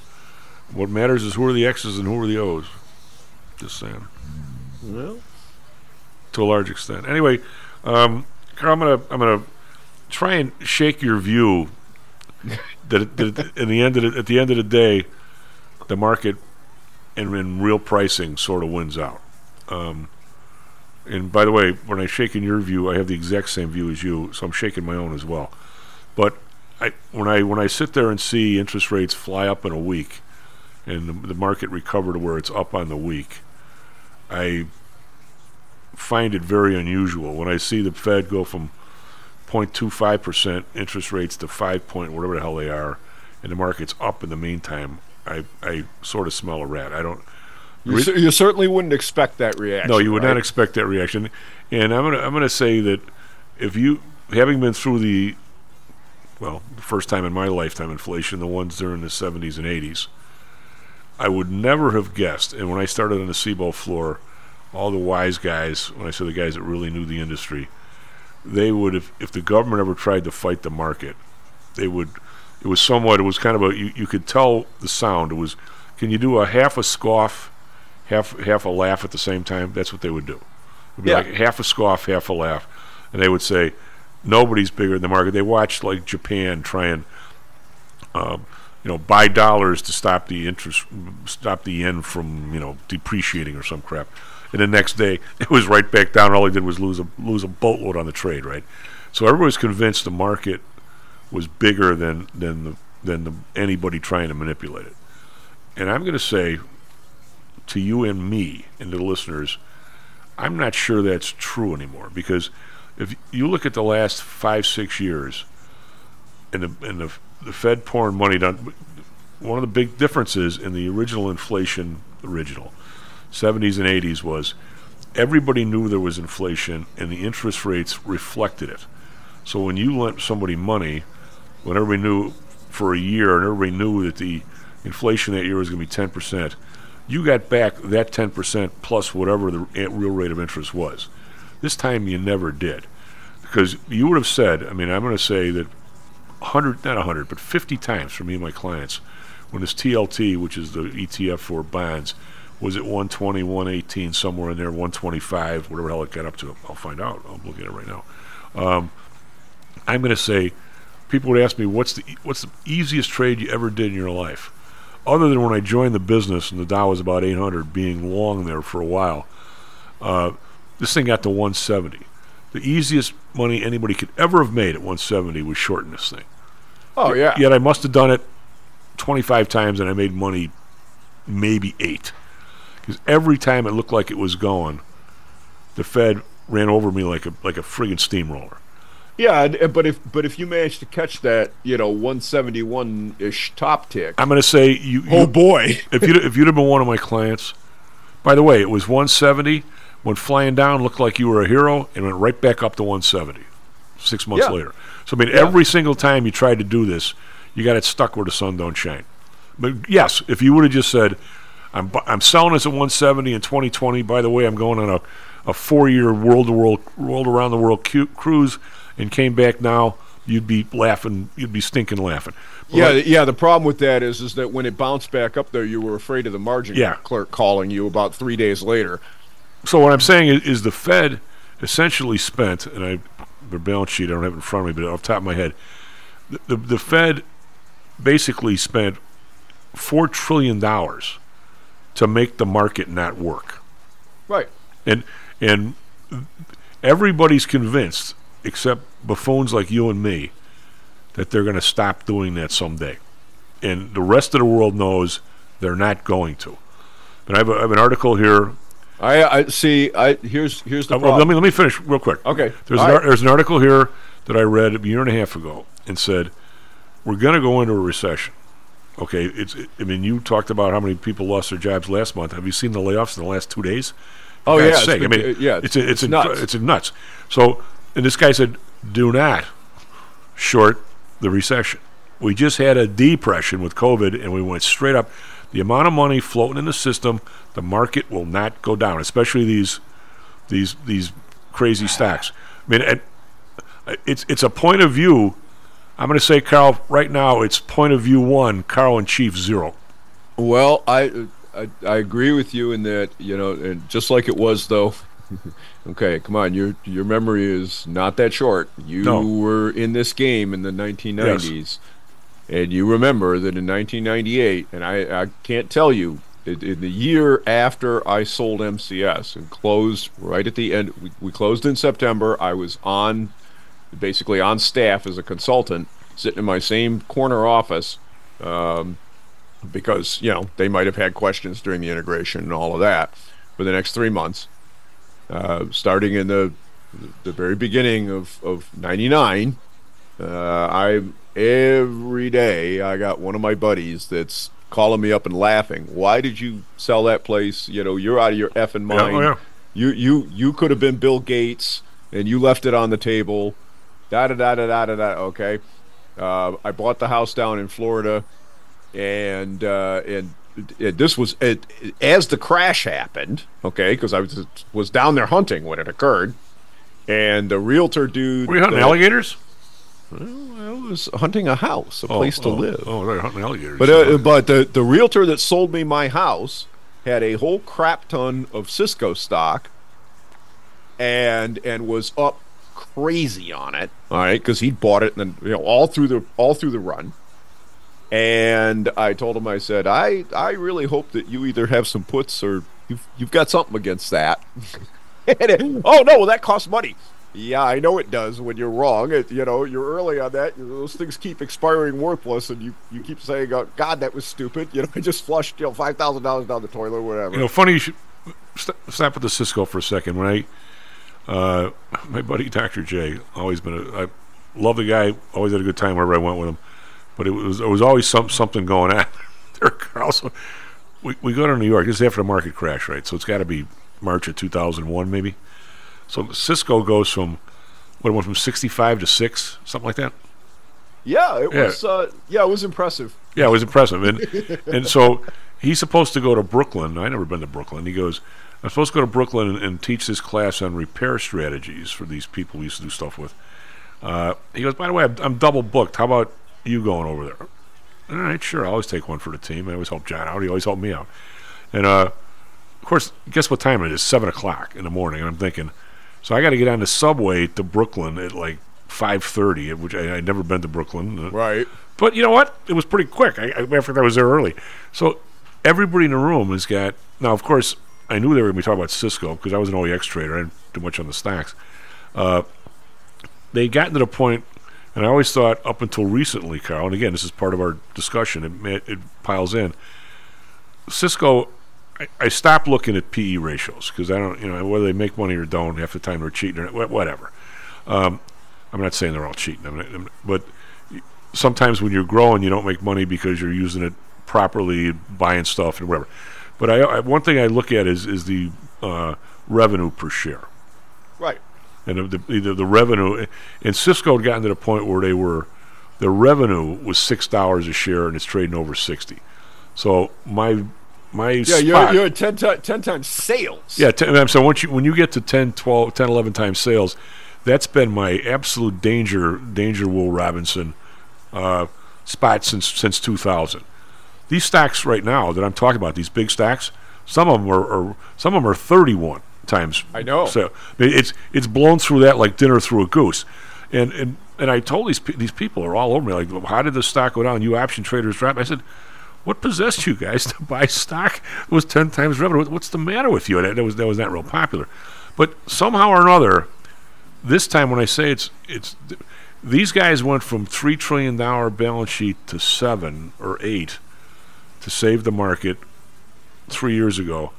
What matters is who are the X's and who are the O's. Just saying. Well, to a large extent. Anyway, um, Karl, I'm gonna I'm gonna try and shake your view that, it, that it- in the end of the, at the end of the day, the market and, and real pricing sort of wins out. Um, and by the way, when I shake in your view, I have the exact same view as you, so I'm shaking my own as well. But I, when I when I sit there and see interest rates fly up in a week, and the, the market recover to where it's up on the week, I find it very unusual when I see the Fed go from 0.25 percent interest rates to five point whatever the hell they are, and the market's up in the meantime. I I sort of smell a rat. I don't. You, cer- you certainly wouldn't expect that reaction. No, you would right? not expect that reaction. And I'm gonna I'm gonna say that if you having been through the well, the first time in my lifetime inflation, the ones during the 70s and 80s, I would never have guessed. And when I started on the CBOE floor, all the wise guys, when I say the guys that really knew the industry, they would have, if the government ever tried to fight the market, they would. It was somewhat. It was kind of a. You, you could tell the sound. It was. Can you do a half a scoff, half half a laugh at the same time? That's what they would do. It'd be Yeah. like half a scoff, half a laugh, and they would say, "Nobody's bigger than the market." They watched like Japan try and, um, you know, buy dollars to stop the interest, stop the yen from you know depreciating or some crap, and the next day it was right back down. All he did was lose a lose a boatload on the trade, right? So everybody was convinced the market was bigger than than the than the, anybody trying to manipulate it. And I'm going to say to you and me and to the listeners, I'm not sure that's true anymore because if you look at the last five six years, and the and the the Fed pouring money down, one of the big differences in the original inflation, original 70s and 80s was everybody knew there was inflation and the interest rates reflected it. So when you lent somebody money, when everybody knew for a year and everybody knew that the inflation that year was going to be 10%, you got back that 10% plus whatever the real rate of interest was. This time you never did. Because you would have said, I mean, I'm going to say that 100, not 100, but 50 times for me and my clients, when this TLT, which is the ETF for bonds, was at 120, 118, somewhere in there, 125, whatever the hell it got up to. I'll find out. I'm looking at it right now. Um, I'm going to say, people would ask me, what's the what's the easiest trade you ever did in your life? Other than when I joined the business and the Dow was about 800, being long there for a while, uh, this thing got to 170. The easiest money anybody could ever have made at 170 was shorting this thing. Oh, yeah. Yet I must have done it 25 times and I made money maybe eight. Because every time it looked like it was going, the Fed ran over me like a like a friggin' steamroller. Yeah, but if but if you manage to catch that, you know, 171 ish top tick. I'm going to say you. Oh, you- boy. [LAUGHS] if you if you'd have been one of my clients, By the way, it was 170, went flying down, looked like you were a hero, and went right back up to 170 six months Yeah. later. So, I mean, every single time you tried to do this, you got it stuck where the sun don't shine. But yes, if you would have just said, I'm, I'm selling this at 170 in 2020. By the way, I'm going on a, a four year world to world, world around the world cu- cruise and came back now, you'd be laughing, you'd be stinking laughing. But Yeah, like- yeah. The problem with that is, is that when it bounced back up there, you were afraid of the margin Yeah. clerk calling you about three days later. So what I'm saying is, is the Fed essentially spent, and I the balance sheet I don't have it in front of me, but off the top of my head, the the, the Fed basically spent four trillion dollars to make the market not work, Right. and and everybody's convinced, except buffoons like you and me, that they're going to stop doing that someday, and the rest of the world knows they're not going to. But I have, a, I have an article here I, I see. I here's here's the uh, well, let me let me finish real quick. Okay. There's All an, right. there's an article here that I read a year and a half ago and said we're going to go into a recession. Okay, it's. I mean, you talked about how many people lost their jobs last month. Have you seen the layoffs in the last two days? Oh, yeah, God's it's sake. I mean, uh, yeah, it's it's it's a, nuts. it's a nuts. So, and this guy said, do not short the recession. We just had a depression with COVID, and we went straight up. The amount of money floating in the system, the market will not go down, especially these these these crazy stocks. I mean, and it's it's a point of view. I'm going to say, Karl, right now it's point of view one, Karl and Chief zero. Well, I, I I agree with you in that you know, and just like it was though. [LAUGHS] okay, come on, your your memory is not that short. You No. were in this game in the 1990s, and you remember that in 1998, and I I can't tell you. In in the year after I sold MCS and closed right at the end, we, we closed in September. I was on, basically on staff as a consultant, sitting in my same corner office, um, because you know they might have had questions during the integration and all of that for the next three months, uh, starting in the the very beginning of of '99. Uh, I every day I got one of my buddies that's calling me up and laughing. Why did you sell that place? You know, you're out of your effing Yeah, mind. oh, yeah. You you you could have been Bill Gates and you left it on the table. Da da da da da da. da. Okay. Uh, I bought the house down in Florida, and uh, and it, this was it, as the crash happened. Okay, because I was was down there hunting when it occurred, and the realtor dude. Were you hunting that- alligators? Well, I was hunting a house, a Oh, place to oh, live. Oh, they're hunting alligators. But uh, but the the realtor that sold me my house had a whole crap ton of Cisco stock, and and was up crazy on it. All right, because he bought it and then you know all through the all through the run. And I told him, I said, I I really hope that you either have some puts or you've you've got something against that. [LAUGHS] It- oh no, well that costs money. Yeah, I know it does when you're wrong. It, you know, you're early on that. Those things keep expiring worthless, and you, you keep saying, oh, "God, that was stupid." You know, [LAUGHS] I just flushed you know five thousand dollars down the toilet, or whatever. You know, funny you should with the Cisco for a second. When I, uh, my buddy Dr. J, always been a, I love the guy. Always had a good time wherever I went with him. But it was it was always some something going on [LAUGHS] there, Karl. So we we go to New York. This is after the market crash, right? So it's got to be March of 2001, maybe. So Cisco goes from what it went from 65 to six, something like that. yeah, it Yeah. was. Uh, yeah, it was impressive. Yeah, it was impressive. And and so he's supposed to go to Brooklyn. I never been to Brooklyn. He goes, I'm supposed to go to Brooklyn and, and teach this class on repair strategies for these people we used to do stuff with. Uh, he goes, by the way, I'm, I'm double booked. How about you going over there? All right, sure. I always take one for the team. I always help John out. He always helped me out. And uh, of course, guess what time it is? Seven o'clock in the morning. And I'm thinking, so I got to get on the subway to Brooklyn at like five thirty, which I, I'd never been to Brooklyn. Uh, Right. But you know what? It was pretty quick. I, I, matter of fact, I was there early. So everybody in the room has got. Now, of course, I knew they were going to be talking about Cisco because I was an OEX trader. I didn't do much on the stocks. Uh, they gotten to the point, and I always thought up until recently, Karl, and again, this is part of our discussion, it, it piles in. Cisco, I, I stopped looking at PE ratios because I don't, you know, whether they make money or don't, half the time they're cheating or whatever. Um, I'm not saying they're all cheating, I'm not, I'm- but sometimes when you're growing, you don't make money because you're using it properly, buying stuff and whatever. But I, I one thing I look at is is the uh, revenue per share. Right. And the, the the revenue, and Cisco had gotten to the point where they were, the revenue was six dollars a share, and it's trading over sixty. So my my Yeah, you're, you're at 10, ti- 10 times sales. yeah, ten, I'm once you when you get to 10, 12, 10, 11 times sales, that's been my absolute danger danger Will Robinson uh, spot since since 2000. These stacks right now that I'm talking about, these big stacks, some of them are, are some of them are 31 times. I know. So it's it's blown through that like dinner through a goose, and and and I told these pe- these people are all over me like, "Well, how did the stock go down? You option traders drop. I said. What possessed you guys [LAUGHS] to buy stock that was ten times revenue? What's the matter with you? And that was that was not real popular, but somehow or another, this time when I say it's it's th- these guys went from three trillion dollar balance sheet to seven or eight to save the market three years ago.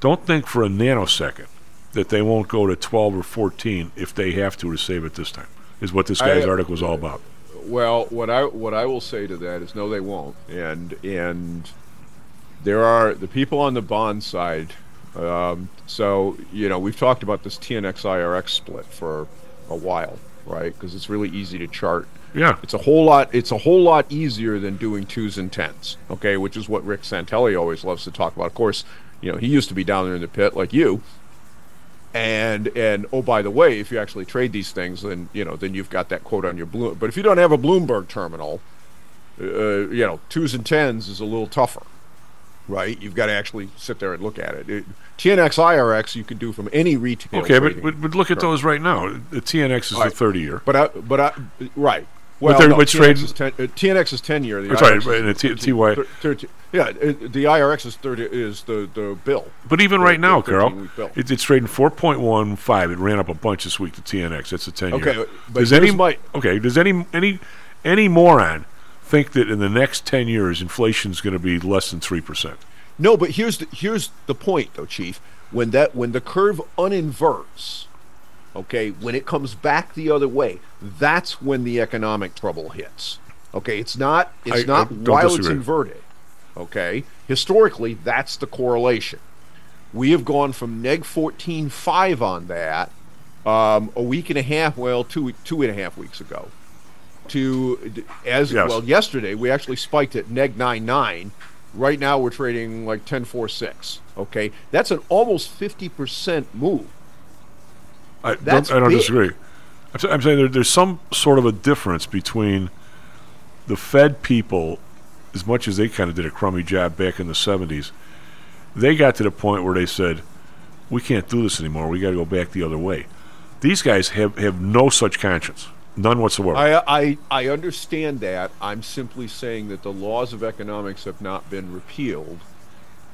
Don't think for a nanosecond that they won't go to twelve or fourteen if they have to to save it this time. Is what this guy's I- article was all about. Well, what I what I will say to that is no, they won't. And and there are the people on the bond side. Um, so you know we've talked about this TNX IRX split for a while, right? Because it's really easy to chart. Yeah. It's a whole lot. It's a whole lot easier than doing twos and tens. Okay, which is what Rick Santelli always loves to talk about. Of course, you know he used to be down there in the pit like you. And and oh by the way, if you actually trade these things, then you know then you've got that quote on your Bloom. But if you don't have a Bloomberg terminal, uh, you know twos and tens is a little tougher, right? You've got to actually sit there and look at it. it TNX IRX you could do from any retail. Okay, but, but but look at those right now. The TNX is Right. the thirty year. But I, but I, right. Well, no, but TNX, trade- is 10, uh, TNX is ten year. The That's right, IRX right, and the T- TY thir- 13 yeah, it, the IRX is thirty is the the bill. But even The- right now, Karl, it, it's trading four point one five. It ran up a bunch this week to TNX. That's a ten year. Okay, but does any my- okay? Does any any any moron think that in the next ten years inflation is going to be less than three percent? No, but here's the here's the point though, Chief. When that when the curve uninverts, okay, when it comes back the other way, that's when the economic trouble hits. Okay, it's not it's I- I not don't while it's inverted. Okay, historically that's the correlation. We have gone from neg fourteen five on that um, a week and a half, well, two two and a half weeks ago, to as Yes. well yesterday we actually spiked at neg nine nine. Right now we're trading like ten four six. Okay, that's an almost fifty percent move. I That's don't, I don't disagree. I'm, I'm saying there, there's some sort of a difference between the Fed people, as much as they kind of did a crummy job back in the 70s. They got to the point where they said, "We can't do this anymore. We got to go back the other way." These guys have, have no such conscience, none whatsoever. I, I I understand that. I'm simply saying that the laws of economics have not been repealed,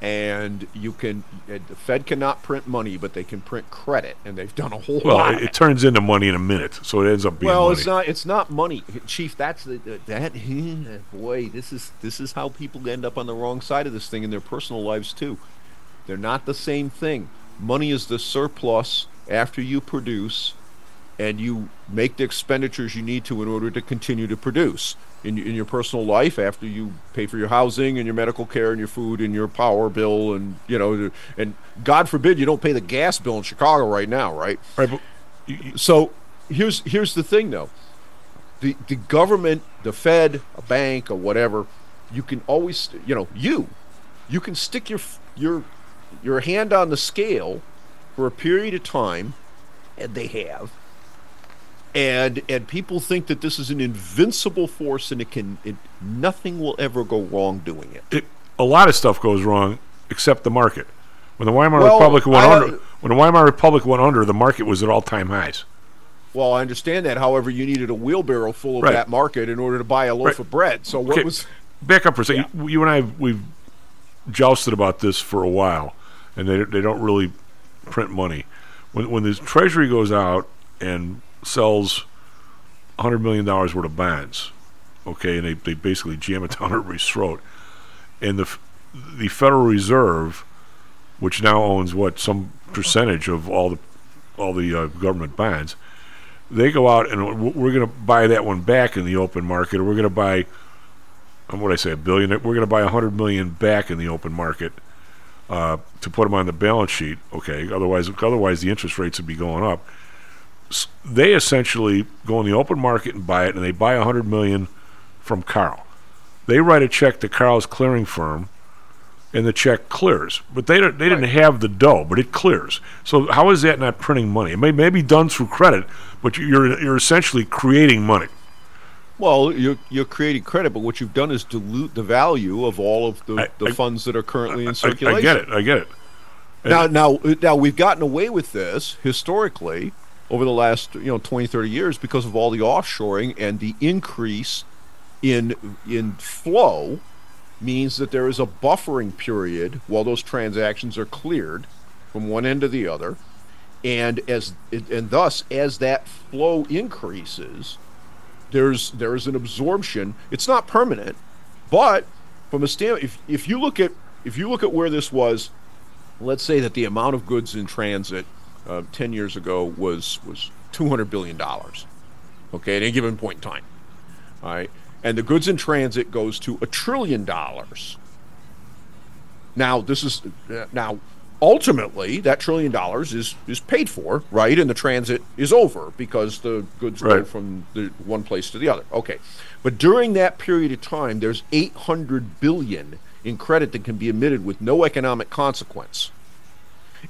and you can the Fed cannot print money, but they can print credit, and they've done a whole well, lot. it, it turns into money in a minute, so it ends up being well, money. it's not. It's not money, Chief. That's the that. [LAUGHS] Boy, this is this is how people end up on the wrong side of this thing in their personal lives too. They're not the same thing. Money is the surplus after you produce, and you make the expenditures you need to in order to continue to produce in in your personal life after you pay for your housing and your medical care and your food and your power bill and you know and God forbid you don't pay the gas bill in Chicago right now, right? Right. But so here's here's the thing though. The the government, the Fed, a bank or whatever, you can always you know, you you can stick your your your hand on the scale for a period of time and they have and and people think that this is an invincible force and it can it, nothing will ever go wrong doing it. it, a lot of stuff goes wrong except the market. When the Weimar Well, Republic went I- under, when the Weimar Republic went under, the market was at all-time highs. Well, I understand that. However, you needed a wheelbarrow full of Right. that market in order to buy a loaf Right. of bread. So what Okay, was back up for a second? You, you and I we've jousted about this for a while, and they they don't really print money. When when the Treasury goes out and sells hundred million dollars worth of bonds, okay, and they, they basically jam it [LAUGHS] down everybody's throat, and the the Federal Reserve, which now owns what some percentage of all the all the uh, government bonds, they go out and we're going to buy that one back in the open market, or we're going to buy, um, what I say, a billion? We're going to buy a hundred million back in the open market uh, to put them on the balance sheet. Okay, otherwise, otherwise the interest rates would be going up. S- They essentially go in the open market and buy it, and they buy a hundred million from Karl. They write a check to Karl's clearing firm, and the check clears. But they don't, they didn't have the dough, but it clears. So how is that not printing money? It may, may be done through credit, but you're you're essentially creating money. Well, you're you're creating credit, but what you've done is dilute the value of all of the, the funds that are currently in I, circulation. I get it. I get it. And- Now, now, now we've gotten away with this historically over the last you know 20, 30 years because of all the offshoring and the increase in in flow means that there is a buffering period while those transactions are cleared from one end to the other, and as and thus as that flow increases, there's there is an absorption. It's not permanent, but from a stand, if if you look at if you look at where this was let's say that the amount of goods in transit uh, 10 years ago was was 200 billion dollars okay at any given point in time all right? And the goods in transit goes to a trillion dollars. Now this is now ultimately that trillion dollars is is paid for right and the transit is over because the goods go from the one place to the other okay. But during that period of time there's 800 billion in credit that can be emitted with no economic consequence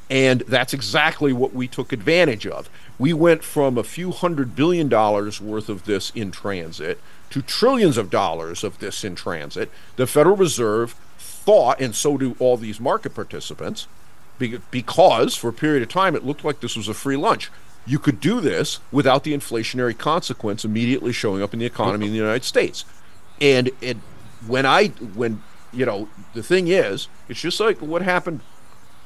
and that's exactly what we took advantage of. We went from a few hundred billion dollars worth of this in transit to trillions of dollars of this in transit. The Federal Reserve thought, and so do all these market participants, because for a period of time it looked like this was a free lunch. You could do this without the inflationary consequence immediately showing up in the economy in the United States. And it, when I, when, you know, the thing is, it's just like what happened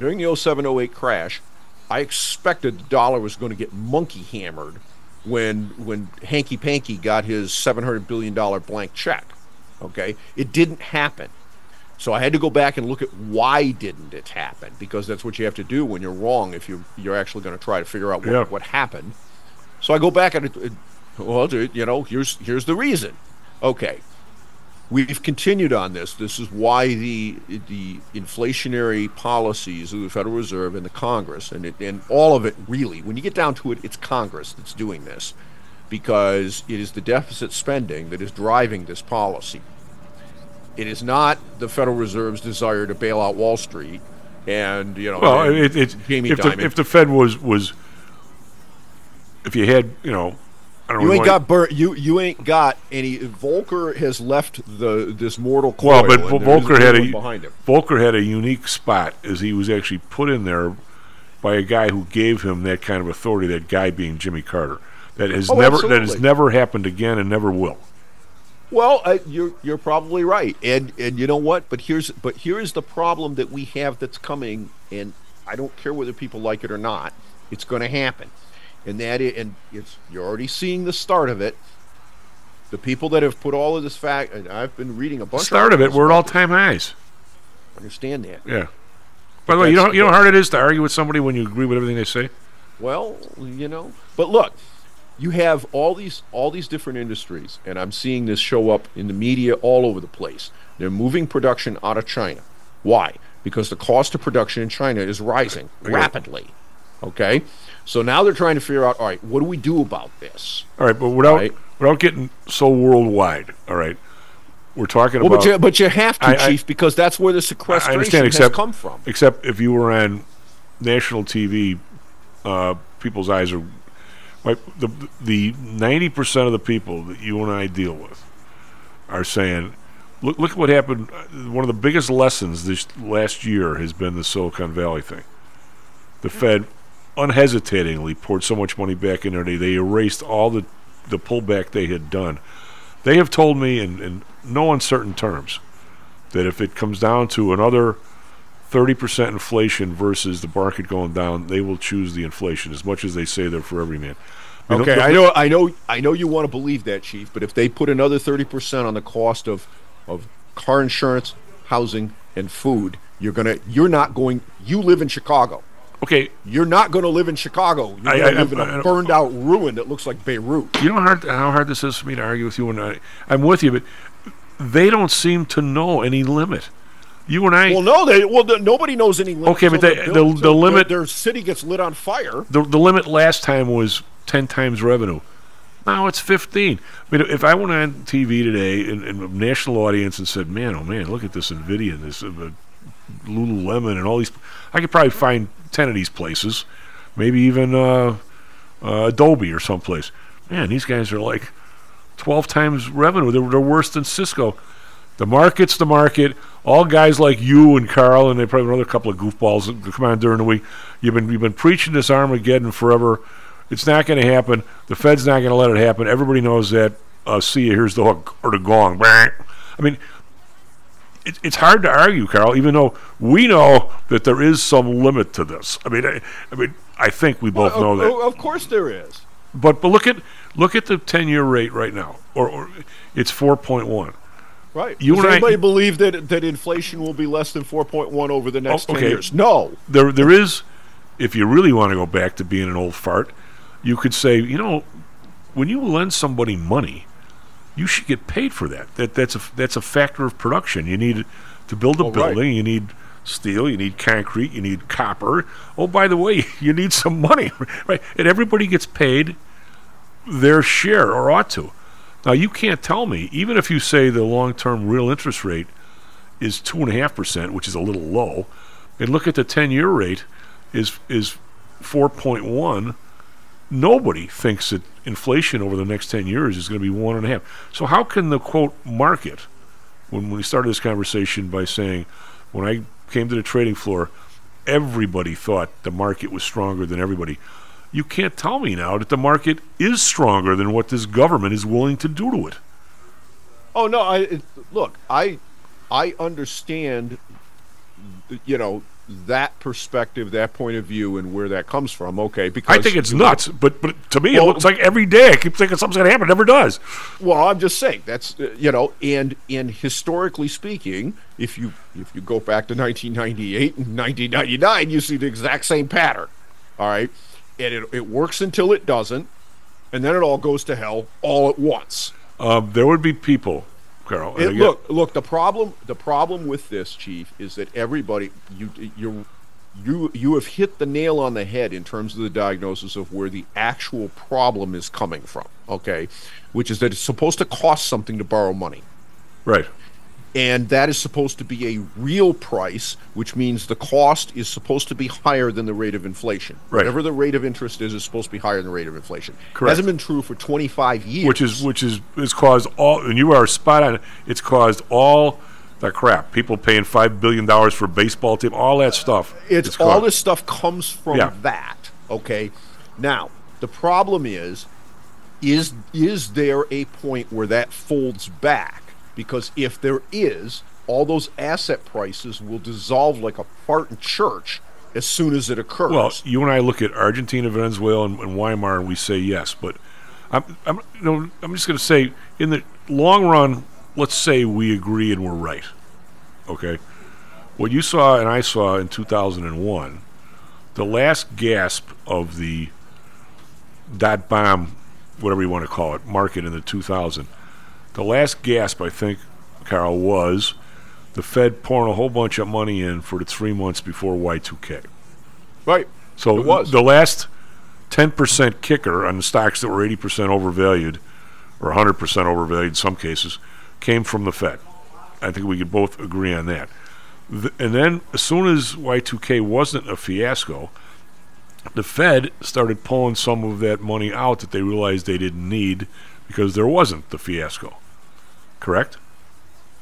during the 07 08 crash, I expected the dollar was going to get monkey hammered when when Hanky Panky got his 700 billion dollar blank check. Okay? It didn't happen. So I had to go back and look at why didn't it happen because that's what you have to do when you're wrong if you you're actually going to try to figure out what, Yeah. what happened. So I go back and it, well, dude, you know, here's here's the reason. Okay, we've continued on this. This is why the the inflationary policies of the Federal Reserve and the Congress and it, and all of it really, when you get down to it, it's Congress that's doing this because it is the deficit spending that is driving this policy. It is not the Federal Reserve's desire to bail out Wall Street and you know Well, it, it's Jamie if the, if the Fed was was if you had you know you ain't got bur- you you ain't got any. Volcker has left the this mortal coil. well, but and Vo- there isn't Volcker had a behind him. Volcker had a unique spot as he was actually put in there by a guy who gave him that kind of authority. That guy being Jimmy Carter. That has Oh, never that has never happened again and never will. Well, uh, you're you're probably right, and and you know what? But here's but here is the problem that we have that's coming, and I don't care whether people like it or not. It's going to happen, and that and it's you're already seeing the start of it. The people that have put all of this fact, and I've been reading a bunch. Start of it, we're at all time highs. Understand that? Yeah. By the way, you know you know how hard it is to argue with somebody when you agree with everything they say. Well, you know, but look, you have all these all these different industries, and I'm seeing this show up in the media all over the place. They're moving production out of China. Why? Because the cost of production in China is rising rapidly. Okay, so now they're trying to figure out, all right, what do we do about this? All right, but without Right. without getting so worldwide. All right, we're talking Well, about. but you, but you have to, I- I- Chief, because that's where the I sequestration understand, has except come from. except if you were on national TV, uh, people's eyes are. Like the the ninety percent of the people that you and I deal with are saying, look look at what happened. One of the biggest lessons this last year has been the Silicon Valley thing. The Fed unhesitatingly poured so much money back in there. They, they erased all the the pullback they had done. They have told me in, in no uncertain terms that if it comes down to another 30% inflation versus the market going down, they will choose the inflation as much as they say they're for every man. I mean, Okay, I know, I know, I know you want to believe that, Chief. But if they put another thirty percent on the cost of of car insurance, housing, and food, you're gonna, you're not going. You live in Chicago. Okay, you're not going to live in Chicago. You're going to live in I- I a don't- burned out ruin that looks like Beirut. You know how hard, how hard this is for me to argue with you, and I'm with you, but they don't seem to know any limit. You and I. Well, no, they well the, nobody knows any limit. Okay, but they- bill- the- the limit- their, their city gets lit on fire. the the limit last time was ten times revenue. Now it's fifteen. I mean, if I went on TV today in, in a national audience and said, "Man, oh man, look at this Nvidia, this uh, Lululemon, and all these," I could probably find ten of these places, maybe even uh, uh, Adobe or someplace. Man, these guys are like twelve times revenue. They're, they're worse than Cisco. The market's the market. All guys like you and Karl, and they probably another couple of goofballs that come on during the week. You've been you've been preaching this Armageddon forever. It's not going to happen. The Fed's not going to let it happen. Everybody knows that. Uh, see you. Here's the hook or the gong. I mean, it, it's hard to argue, Karl. Even though we know that there is some limit to this. I mean, I, I mean, I think we both Well, know of, that. Of course there is. But but look at look at the ten year rate right now, or, or it's four point one. Right. You Does and I- believe that that inflation will be less than 4.1 over the oh, next Oh, 10 years? No. There, there is. If you really want to go back to being an old fart, you could say, you know, when you lend somebody money, you should get paid for that. That that's a that's a factor of production. You need to build a Oh, right. building. You need steel. You need concrete. You need copper. Oh, by the way, [LAUGHS] you need some money, [LAUGHS] right? And everybody gets paid their share, or ought to. Now, you can't tell me, even if you say the long-term real interest rate is two and a half percent, which is a little low, and look at the ten-year rate is is four point one. Nobody thinks that inflation over the next ten years is going to be one and a half. So how can the quote market, when we started this conversation by saying, when I came to the trading floor, everybody thought the market was stronger than everybody. You can't tell me now that the market is stronger than what this government is willing to do to it. Oh no, I it, look, I I understand you know that perspective, that point of view and where that comes from. Okay, because I think it's nuts, but but to me Well- it looks like every day I keep thinking something's going to happen. It never does. Well, I'm just saying that's uh, you know, and and historically speaking, if you if you go back to 1998 and 1999, you see the exact same pattern. All right, and it it works until it doesn't, and then it all goes to hell all at once. Um, there would be people, Carol. It, look, look. The problem, the problem with this, Chief, is that everybody, you, you, you, you have hit the nail on the head in terms of the diagnosis of where the actual problem is coming from. Okay, which is that it's supposed to cost something to borrow money, right? And that is supposed to be a real price, which means the cost is supposed to be higher than the rate of inflation. Right. Whatever the rate of interest is, is supposed to be higher than the rate of inflation. Correct. Hasn't been true for 25 years. which is which is has caused all and you are spot on it's caused all that crap people paying five billion dollars for a baseball team all that stuff uh, it's, all caused. this stuff comes from Yeah. that okay now the problem is is is there a point where that folds back because if there is all those asset prices will dissolve like a fart in church as soon as it occurs well you and I look at Argentina Venezuela and, and Weimar and we say yes but I'm I'm you know, I'm just going to say in the long run let's say we agree and we're right okay what you saw and I saw in 2001 the last gasp of the dot bomb, whatever you want to call it, market in the 2000. The last gasp, I think, Carol, was the Fed pouring a whole bunch of money in for the three months before Y2K. right So It was. the last 10% kicker on the stocks that were 80% overvalued, or 100% overvalued in some cases, came from the Fed. I think we could both agree on that. Th- and then, as soon as Y2K wasn't a fiasco, the Fed started pulling some of that money out that they realized they didn't need because there wasn't the fiasco. Correct?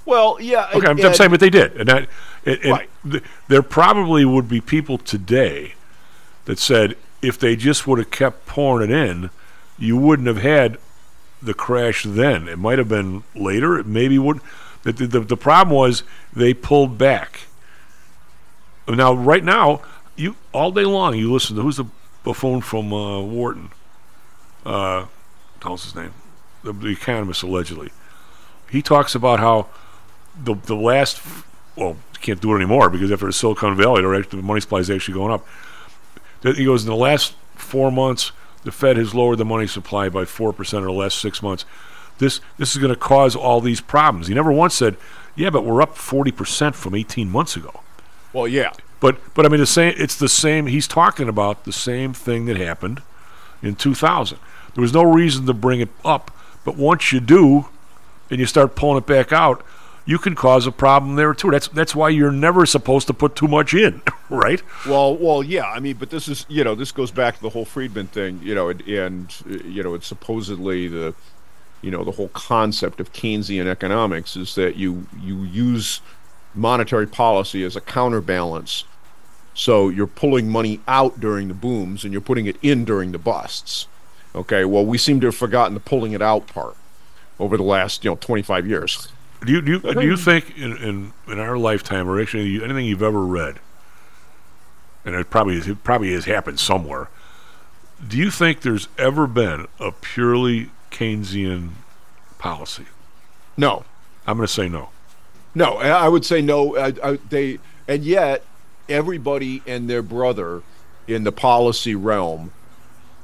well yeah Okay, I'm, I'm saying, but they did, and that, and, and Right. th- there probably would be people today that said if they just would have kept pouring it in, you wouldn't have had the crash then. It might have been later. It maybe would. The, the, the, the problem was they pulled back. Now, right now, you all day long you listen to who's the buffoon from uh, Wharton. Uh, how's his name? The, the economist allegedly. He talks about how the the last well you can't do it anymore because after the Silicon Valley, the money supply is actually going up. He goes in the last four months, the Fed has lowered the money supply by four percent in the last six months. this this is going to cause all these problems. He never once said, "Yeah, but we're up 40% from 18 months ago." Well, yeah. But but I mean the same it's the same he's talking about the same thing that happened in 2000. There was no reason to bring it up, but once you do and you start pulling it back out, you can cause a problem there too. That's that's why you're never supposed to put too much in, [LAUGHS] right? Well, well, yeah. I mean, but this is you know this goes back to the whole Friedman thing, you know, and, and you know it's supposedly the you know the whole concept of Keynesian economics is that you you use monetary policy as a counterbalance. So you're pulling money out during the booms and you're putting it in during the busts. Okay, well, we seem to have forgotten the pulling it out part over the last you know 25 years. Do you do you, do you think in, in in our lifetime or actually anything you've ever read, and it probably is, it probably has happened somewhere. Do you think there's ever been a purely Keynesian policy? No, I'm going to say no. No, I I would say no. I, I, they and yet everybody and their brother in the policy realm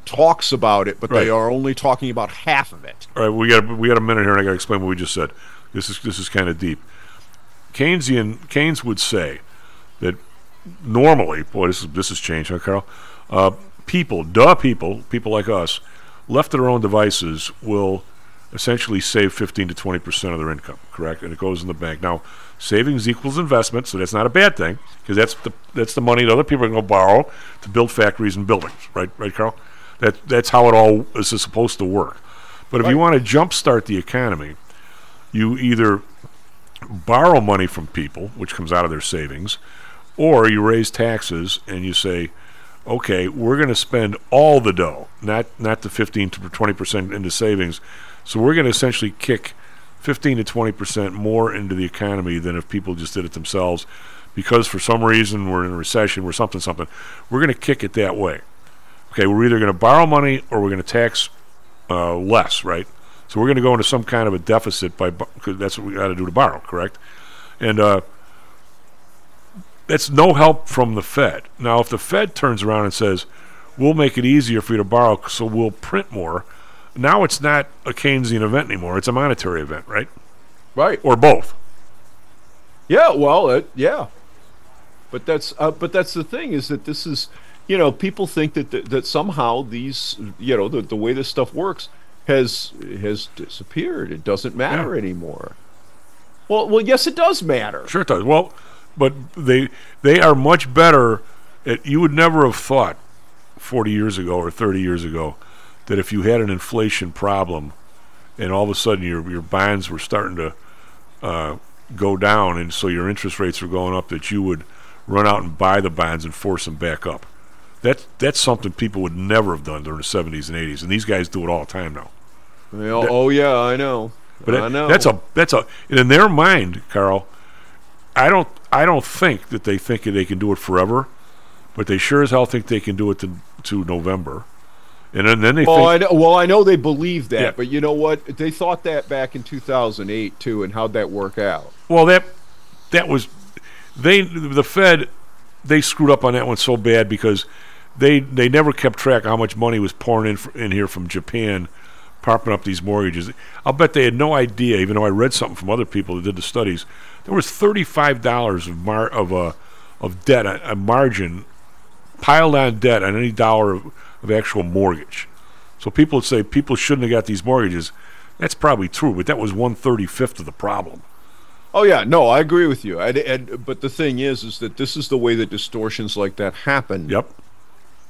talks about it, but they are only talking about half of it. All right, we got we got a minute here, and I got to explain what we just said. This is this is kind of deep. Keynesian Keynes would say that normally, boy, this is this has changed, huh, Karl? Uh, people, duh, people, people like us, left to their own devices, will essentially save 15 to 20 percent of their income, correct? And it goes in the bank. Now, savings equals investment, so that's not a bad thing because that's the that's the money that other people are going to borrow to build factories and buildings, right? Right, Karl? That that's how it all is supposed to work. But if you want to jumpstart the economy, you either borrow money from people, which comes out of their savings, or you raise taxes and you say, okay, we're going to spend all the dough, not not the 15 to 20 percent into savings. So we're going to essentially kick 15 to 20 percent more into the economy than if people just did it themselves, because for some reason we're in a recession, we're something something. We're going to kick it that way. Okay, we're either going to borrow money or we're going to tax uh, less, right? So we're going to go into some kind of a deficit by because that's what we got to do to borrow, correct? And uh, that's no help from the Fed. Now, if the Fed turns around and says, "We'll make it easier for you to borrow, so we'll print more," now it's not a Keynesian event anymore; it's a monetary event, right? Right. Or both. Yeah, well, it, yeah, but that's uh, but that's the thing is that this is you know people think that that, that somehow these you know the, the way this stuff works has has disappeared. It doesn't matter anymore. Well, well, yes, it does matter. Sure, it does. Well, but they they are much better. At, you would never have thought forty years ago or thirty years ago that if you had an inflation problem and all of a sudden your your bonds were starting to uh, go down and so your interest rates were going up, that you would run out and buy the bonds and force them back up. That that's something people would never have done during the seventies and eighties, and these guys do it all the time now. Well, That- oh yeah, I know. But I know. that's a that's a in their mind, Karl. I don't I don't think that they think they can do it forever, but they sure as hell think they can do it to to November, and then, then they Oh, I know. Well, I know they believe that, Yeah. but you know what? They thought that back in 2008 too, and how'd that work out? well that that was they the Fed they screwed up on that one so bad because they they never kept track of how much money was pouring in in here from Japan, propping up these mortgages. I'll bet they had no idea, even though I read something from other people that did the studies. There was thirty five dollars of mar- of uh, of debt, a, a margin piled on debt on any dollar of, of actual mortgage. So people would say people shouldn't have got these mortgages. That's probably true, but that was one thirty fifth of the problem. Oh yeah, no, I agree with you. And but the thing is, is that this is the way that distortions like that happen. Yep.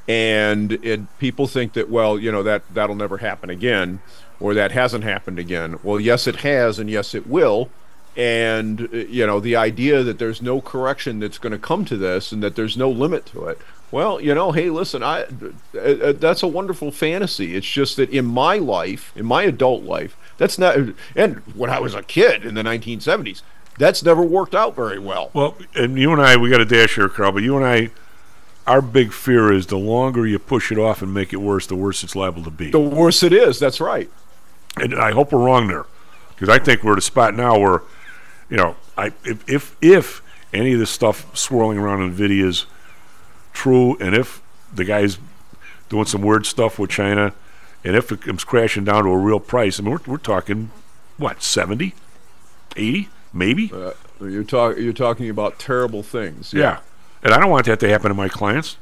And it, people think that well, you know that that'll never happen again, or that hasn't happened again. Well, yes, it has, and yes, it will. And uh, you know the idea that there's no correction that's going to come to this, and that there's no limit to it. Well, you know, hey, listen, I uh, uh, that's a wonderful fantasy. It's just that in my life, in my adult life, that's not. And when I was a kid in the 1970s, that's never worked out very well. Well, and you and I, we got a dash here, Karl. But you and I, our big fear is the longer you push it off and make it worse, the worse it's liable to be. The worse it is. That's right. And I hope we're wrong there, because I think we're at a spot now where, you know, I if if, if any of this stuff swirling around Nvidia is true, and if the guy's doing some weird stuff with China, And if it comes crashing down to a real price, I mean, we're, we're talking, what, 70, 80, maybe? Uh, you're, talk- you're talking about terrible things. yeah. And I don't want that to happen to my clients.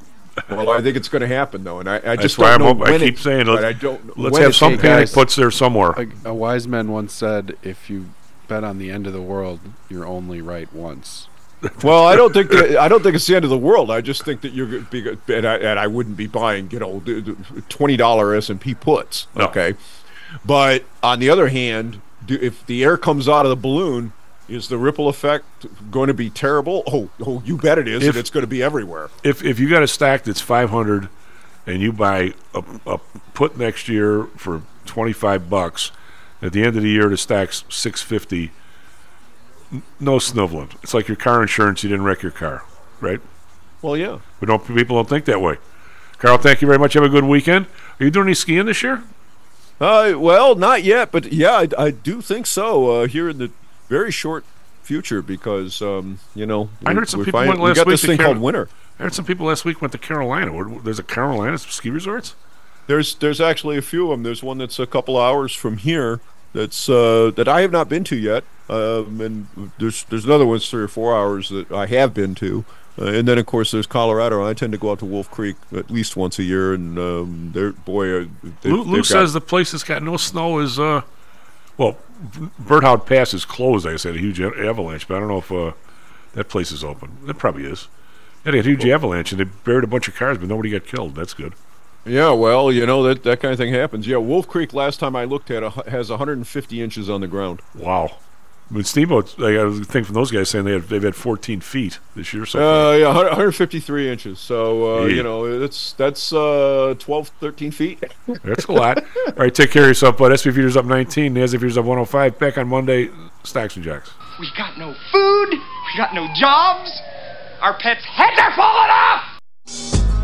Well, I think it's going to happen though, and I, I just why don't I'm know up- I keep it- saying, let's- I don't. let's have some takes- panic puts there somewhere. A, a wise man once said, "If you bet on the end of the world, you're only right once." [LAUGHS] Well, I don't think that, I don't think it's the end of the world. I just think that you're gonna be, and I, and I wouldn't be buying, you know, twenty dollar S and P puts. Okay, but on the other hand, do, if the air comes out of the balloon, is the ripple effect going to be terrible? Oh, oh, you bet it is, If- and it's going to be everywhere. if if you got a stack that's 500 and you buy a, a put next year for 25 bucks at the end of the year the stack's 650 n- no sniveling it's like your car insurance you didn't wreck your car right Well, yeah. but don't people don't think that way karl thank you very much have a good weekend are you doing any skiing this year Uh, well, not yet, but yeah, I, I do think so. Uh, here in the very short future, because um, you know, i we- heard some we people find- went we last got week this thing Carol- called winter. i heard some people last week went to carolina there's a carolina ski resorts There's there's actually a few of them. There's one that's a couple hours from here. That's uh, that I have not been to yet. Um, and there's there's another one three or four hours that I have been to. Uh, and then of course there's Colorado. I tend to go out to Wolf Creek at least once a year. And um, they're boy, uh, they, Lou, Lou says the place that's got no snow is, uh, well, Berthoud Pass is closed. I said a huge avalanche, but I don't know if uh, that place is open. It probably is. Yeah, they had a huge avalanche and they buried a bunch of cars, but nobody got killed. That's good. Yeah, well, you know that that kind of thing happens. Yeah, Wolf Creek last time I looked at it has 150 inches on the ground. Wow. But Steamboat, I got a thing from those guys saying they had, they've had 14 feet this year so far. Uh, yeah, 100 153 inches. So uh, Yeah. you know that's that's uh, 12, 13 feet. [LAUGHS] That's a lot. All right, take care of yourself, bud. SP Futures up 19, NASDAQ Futures up 105. Back on Monday, Stocks and Jocks. We got no food. We got no jobs. Our pets' heads are falling off.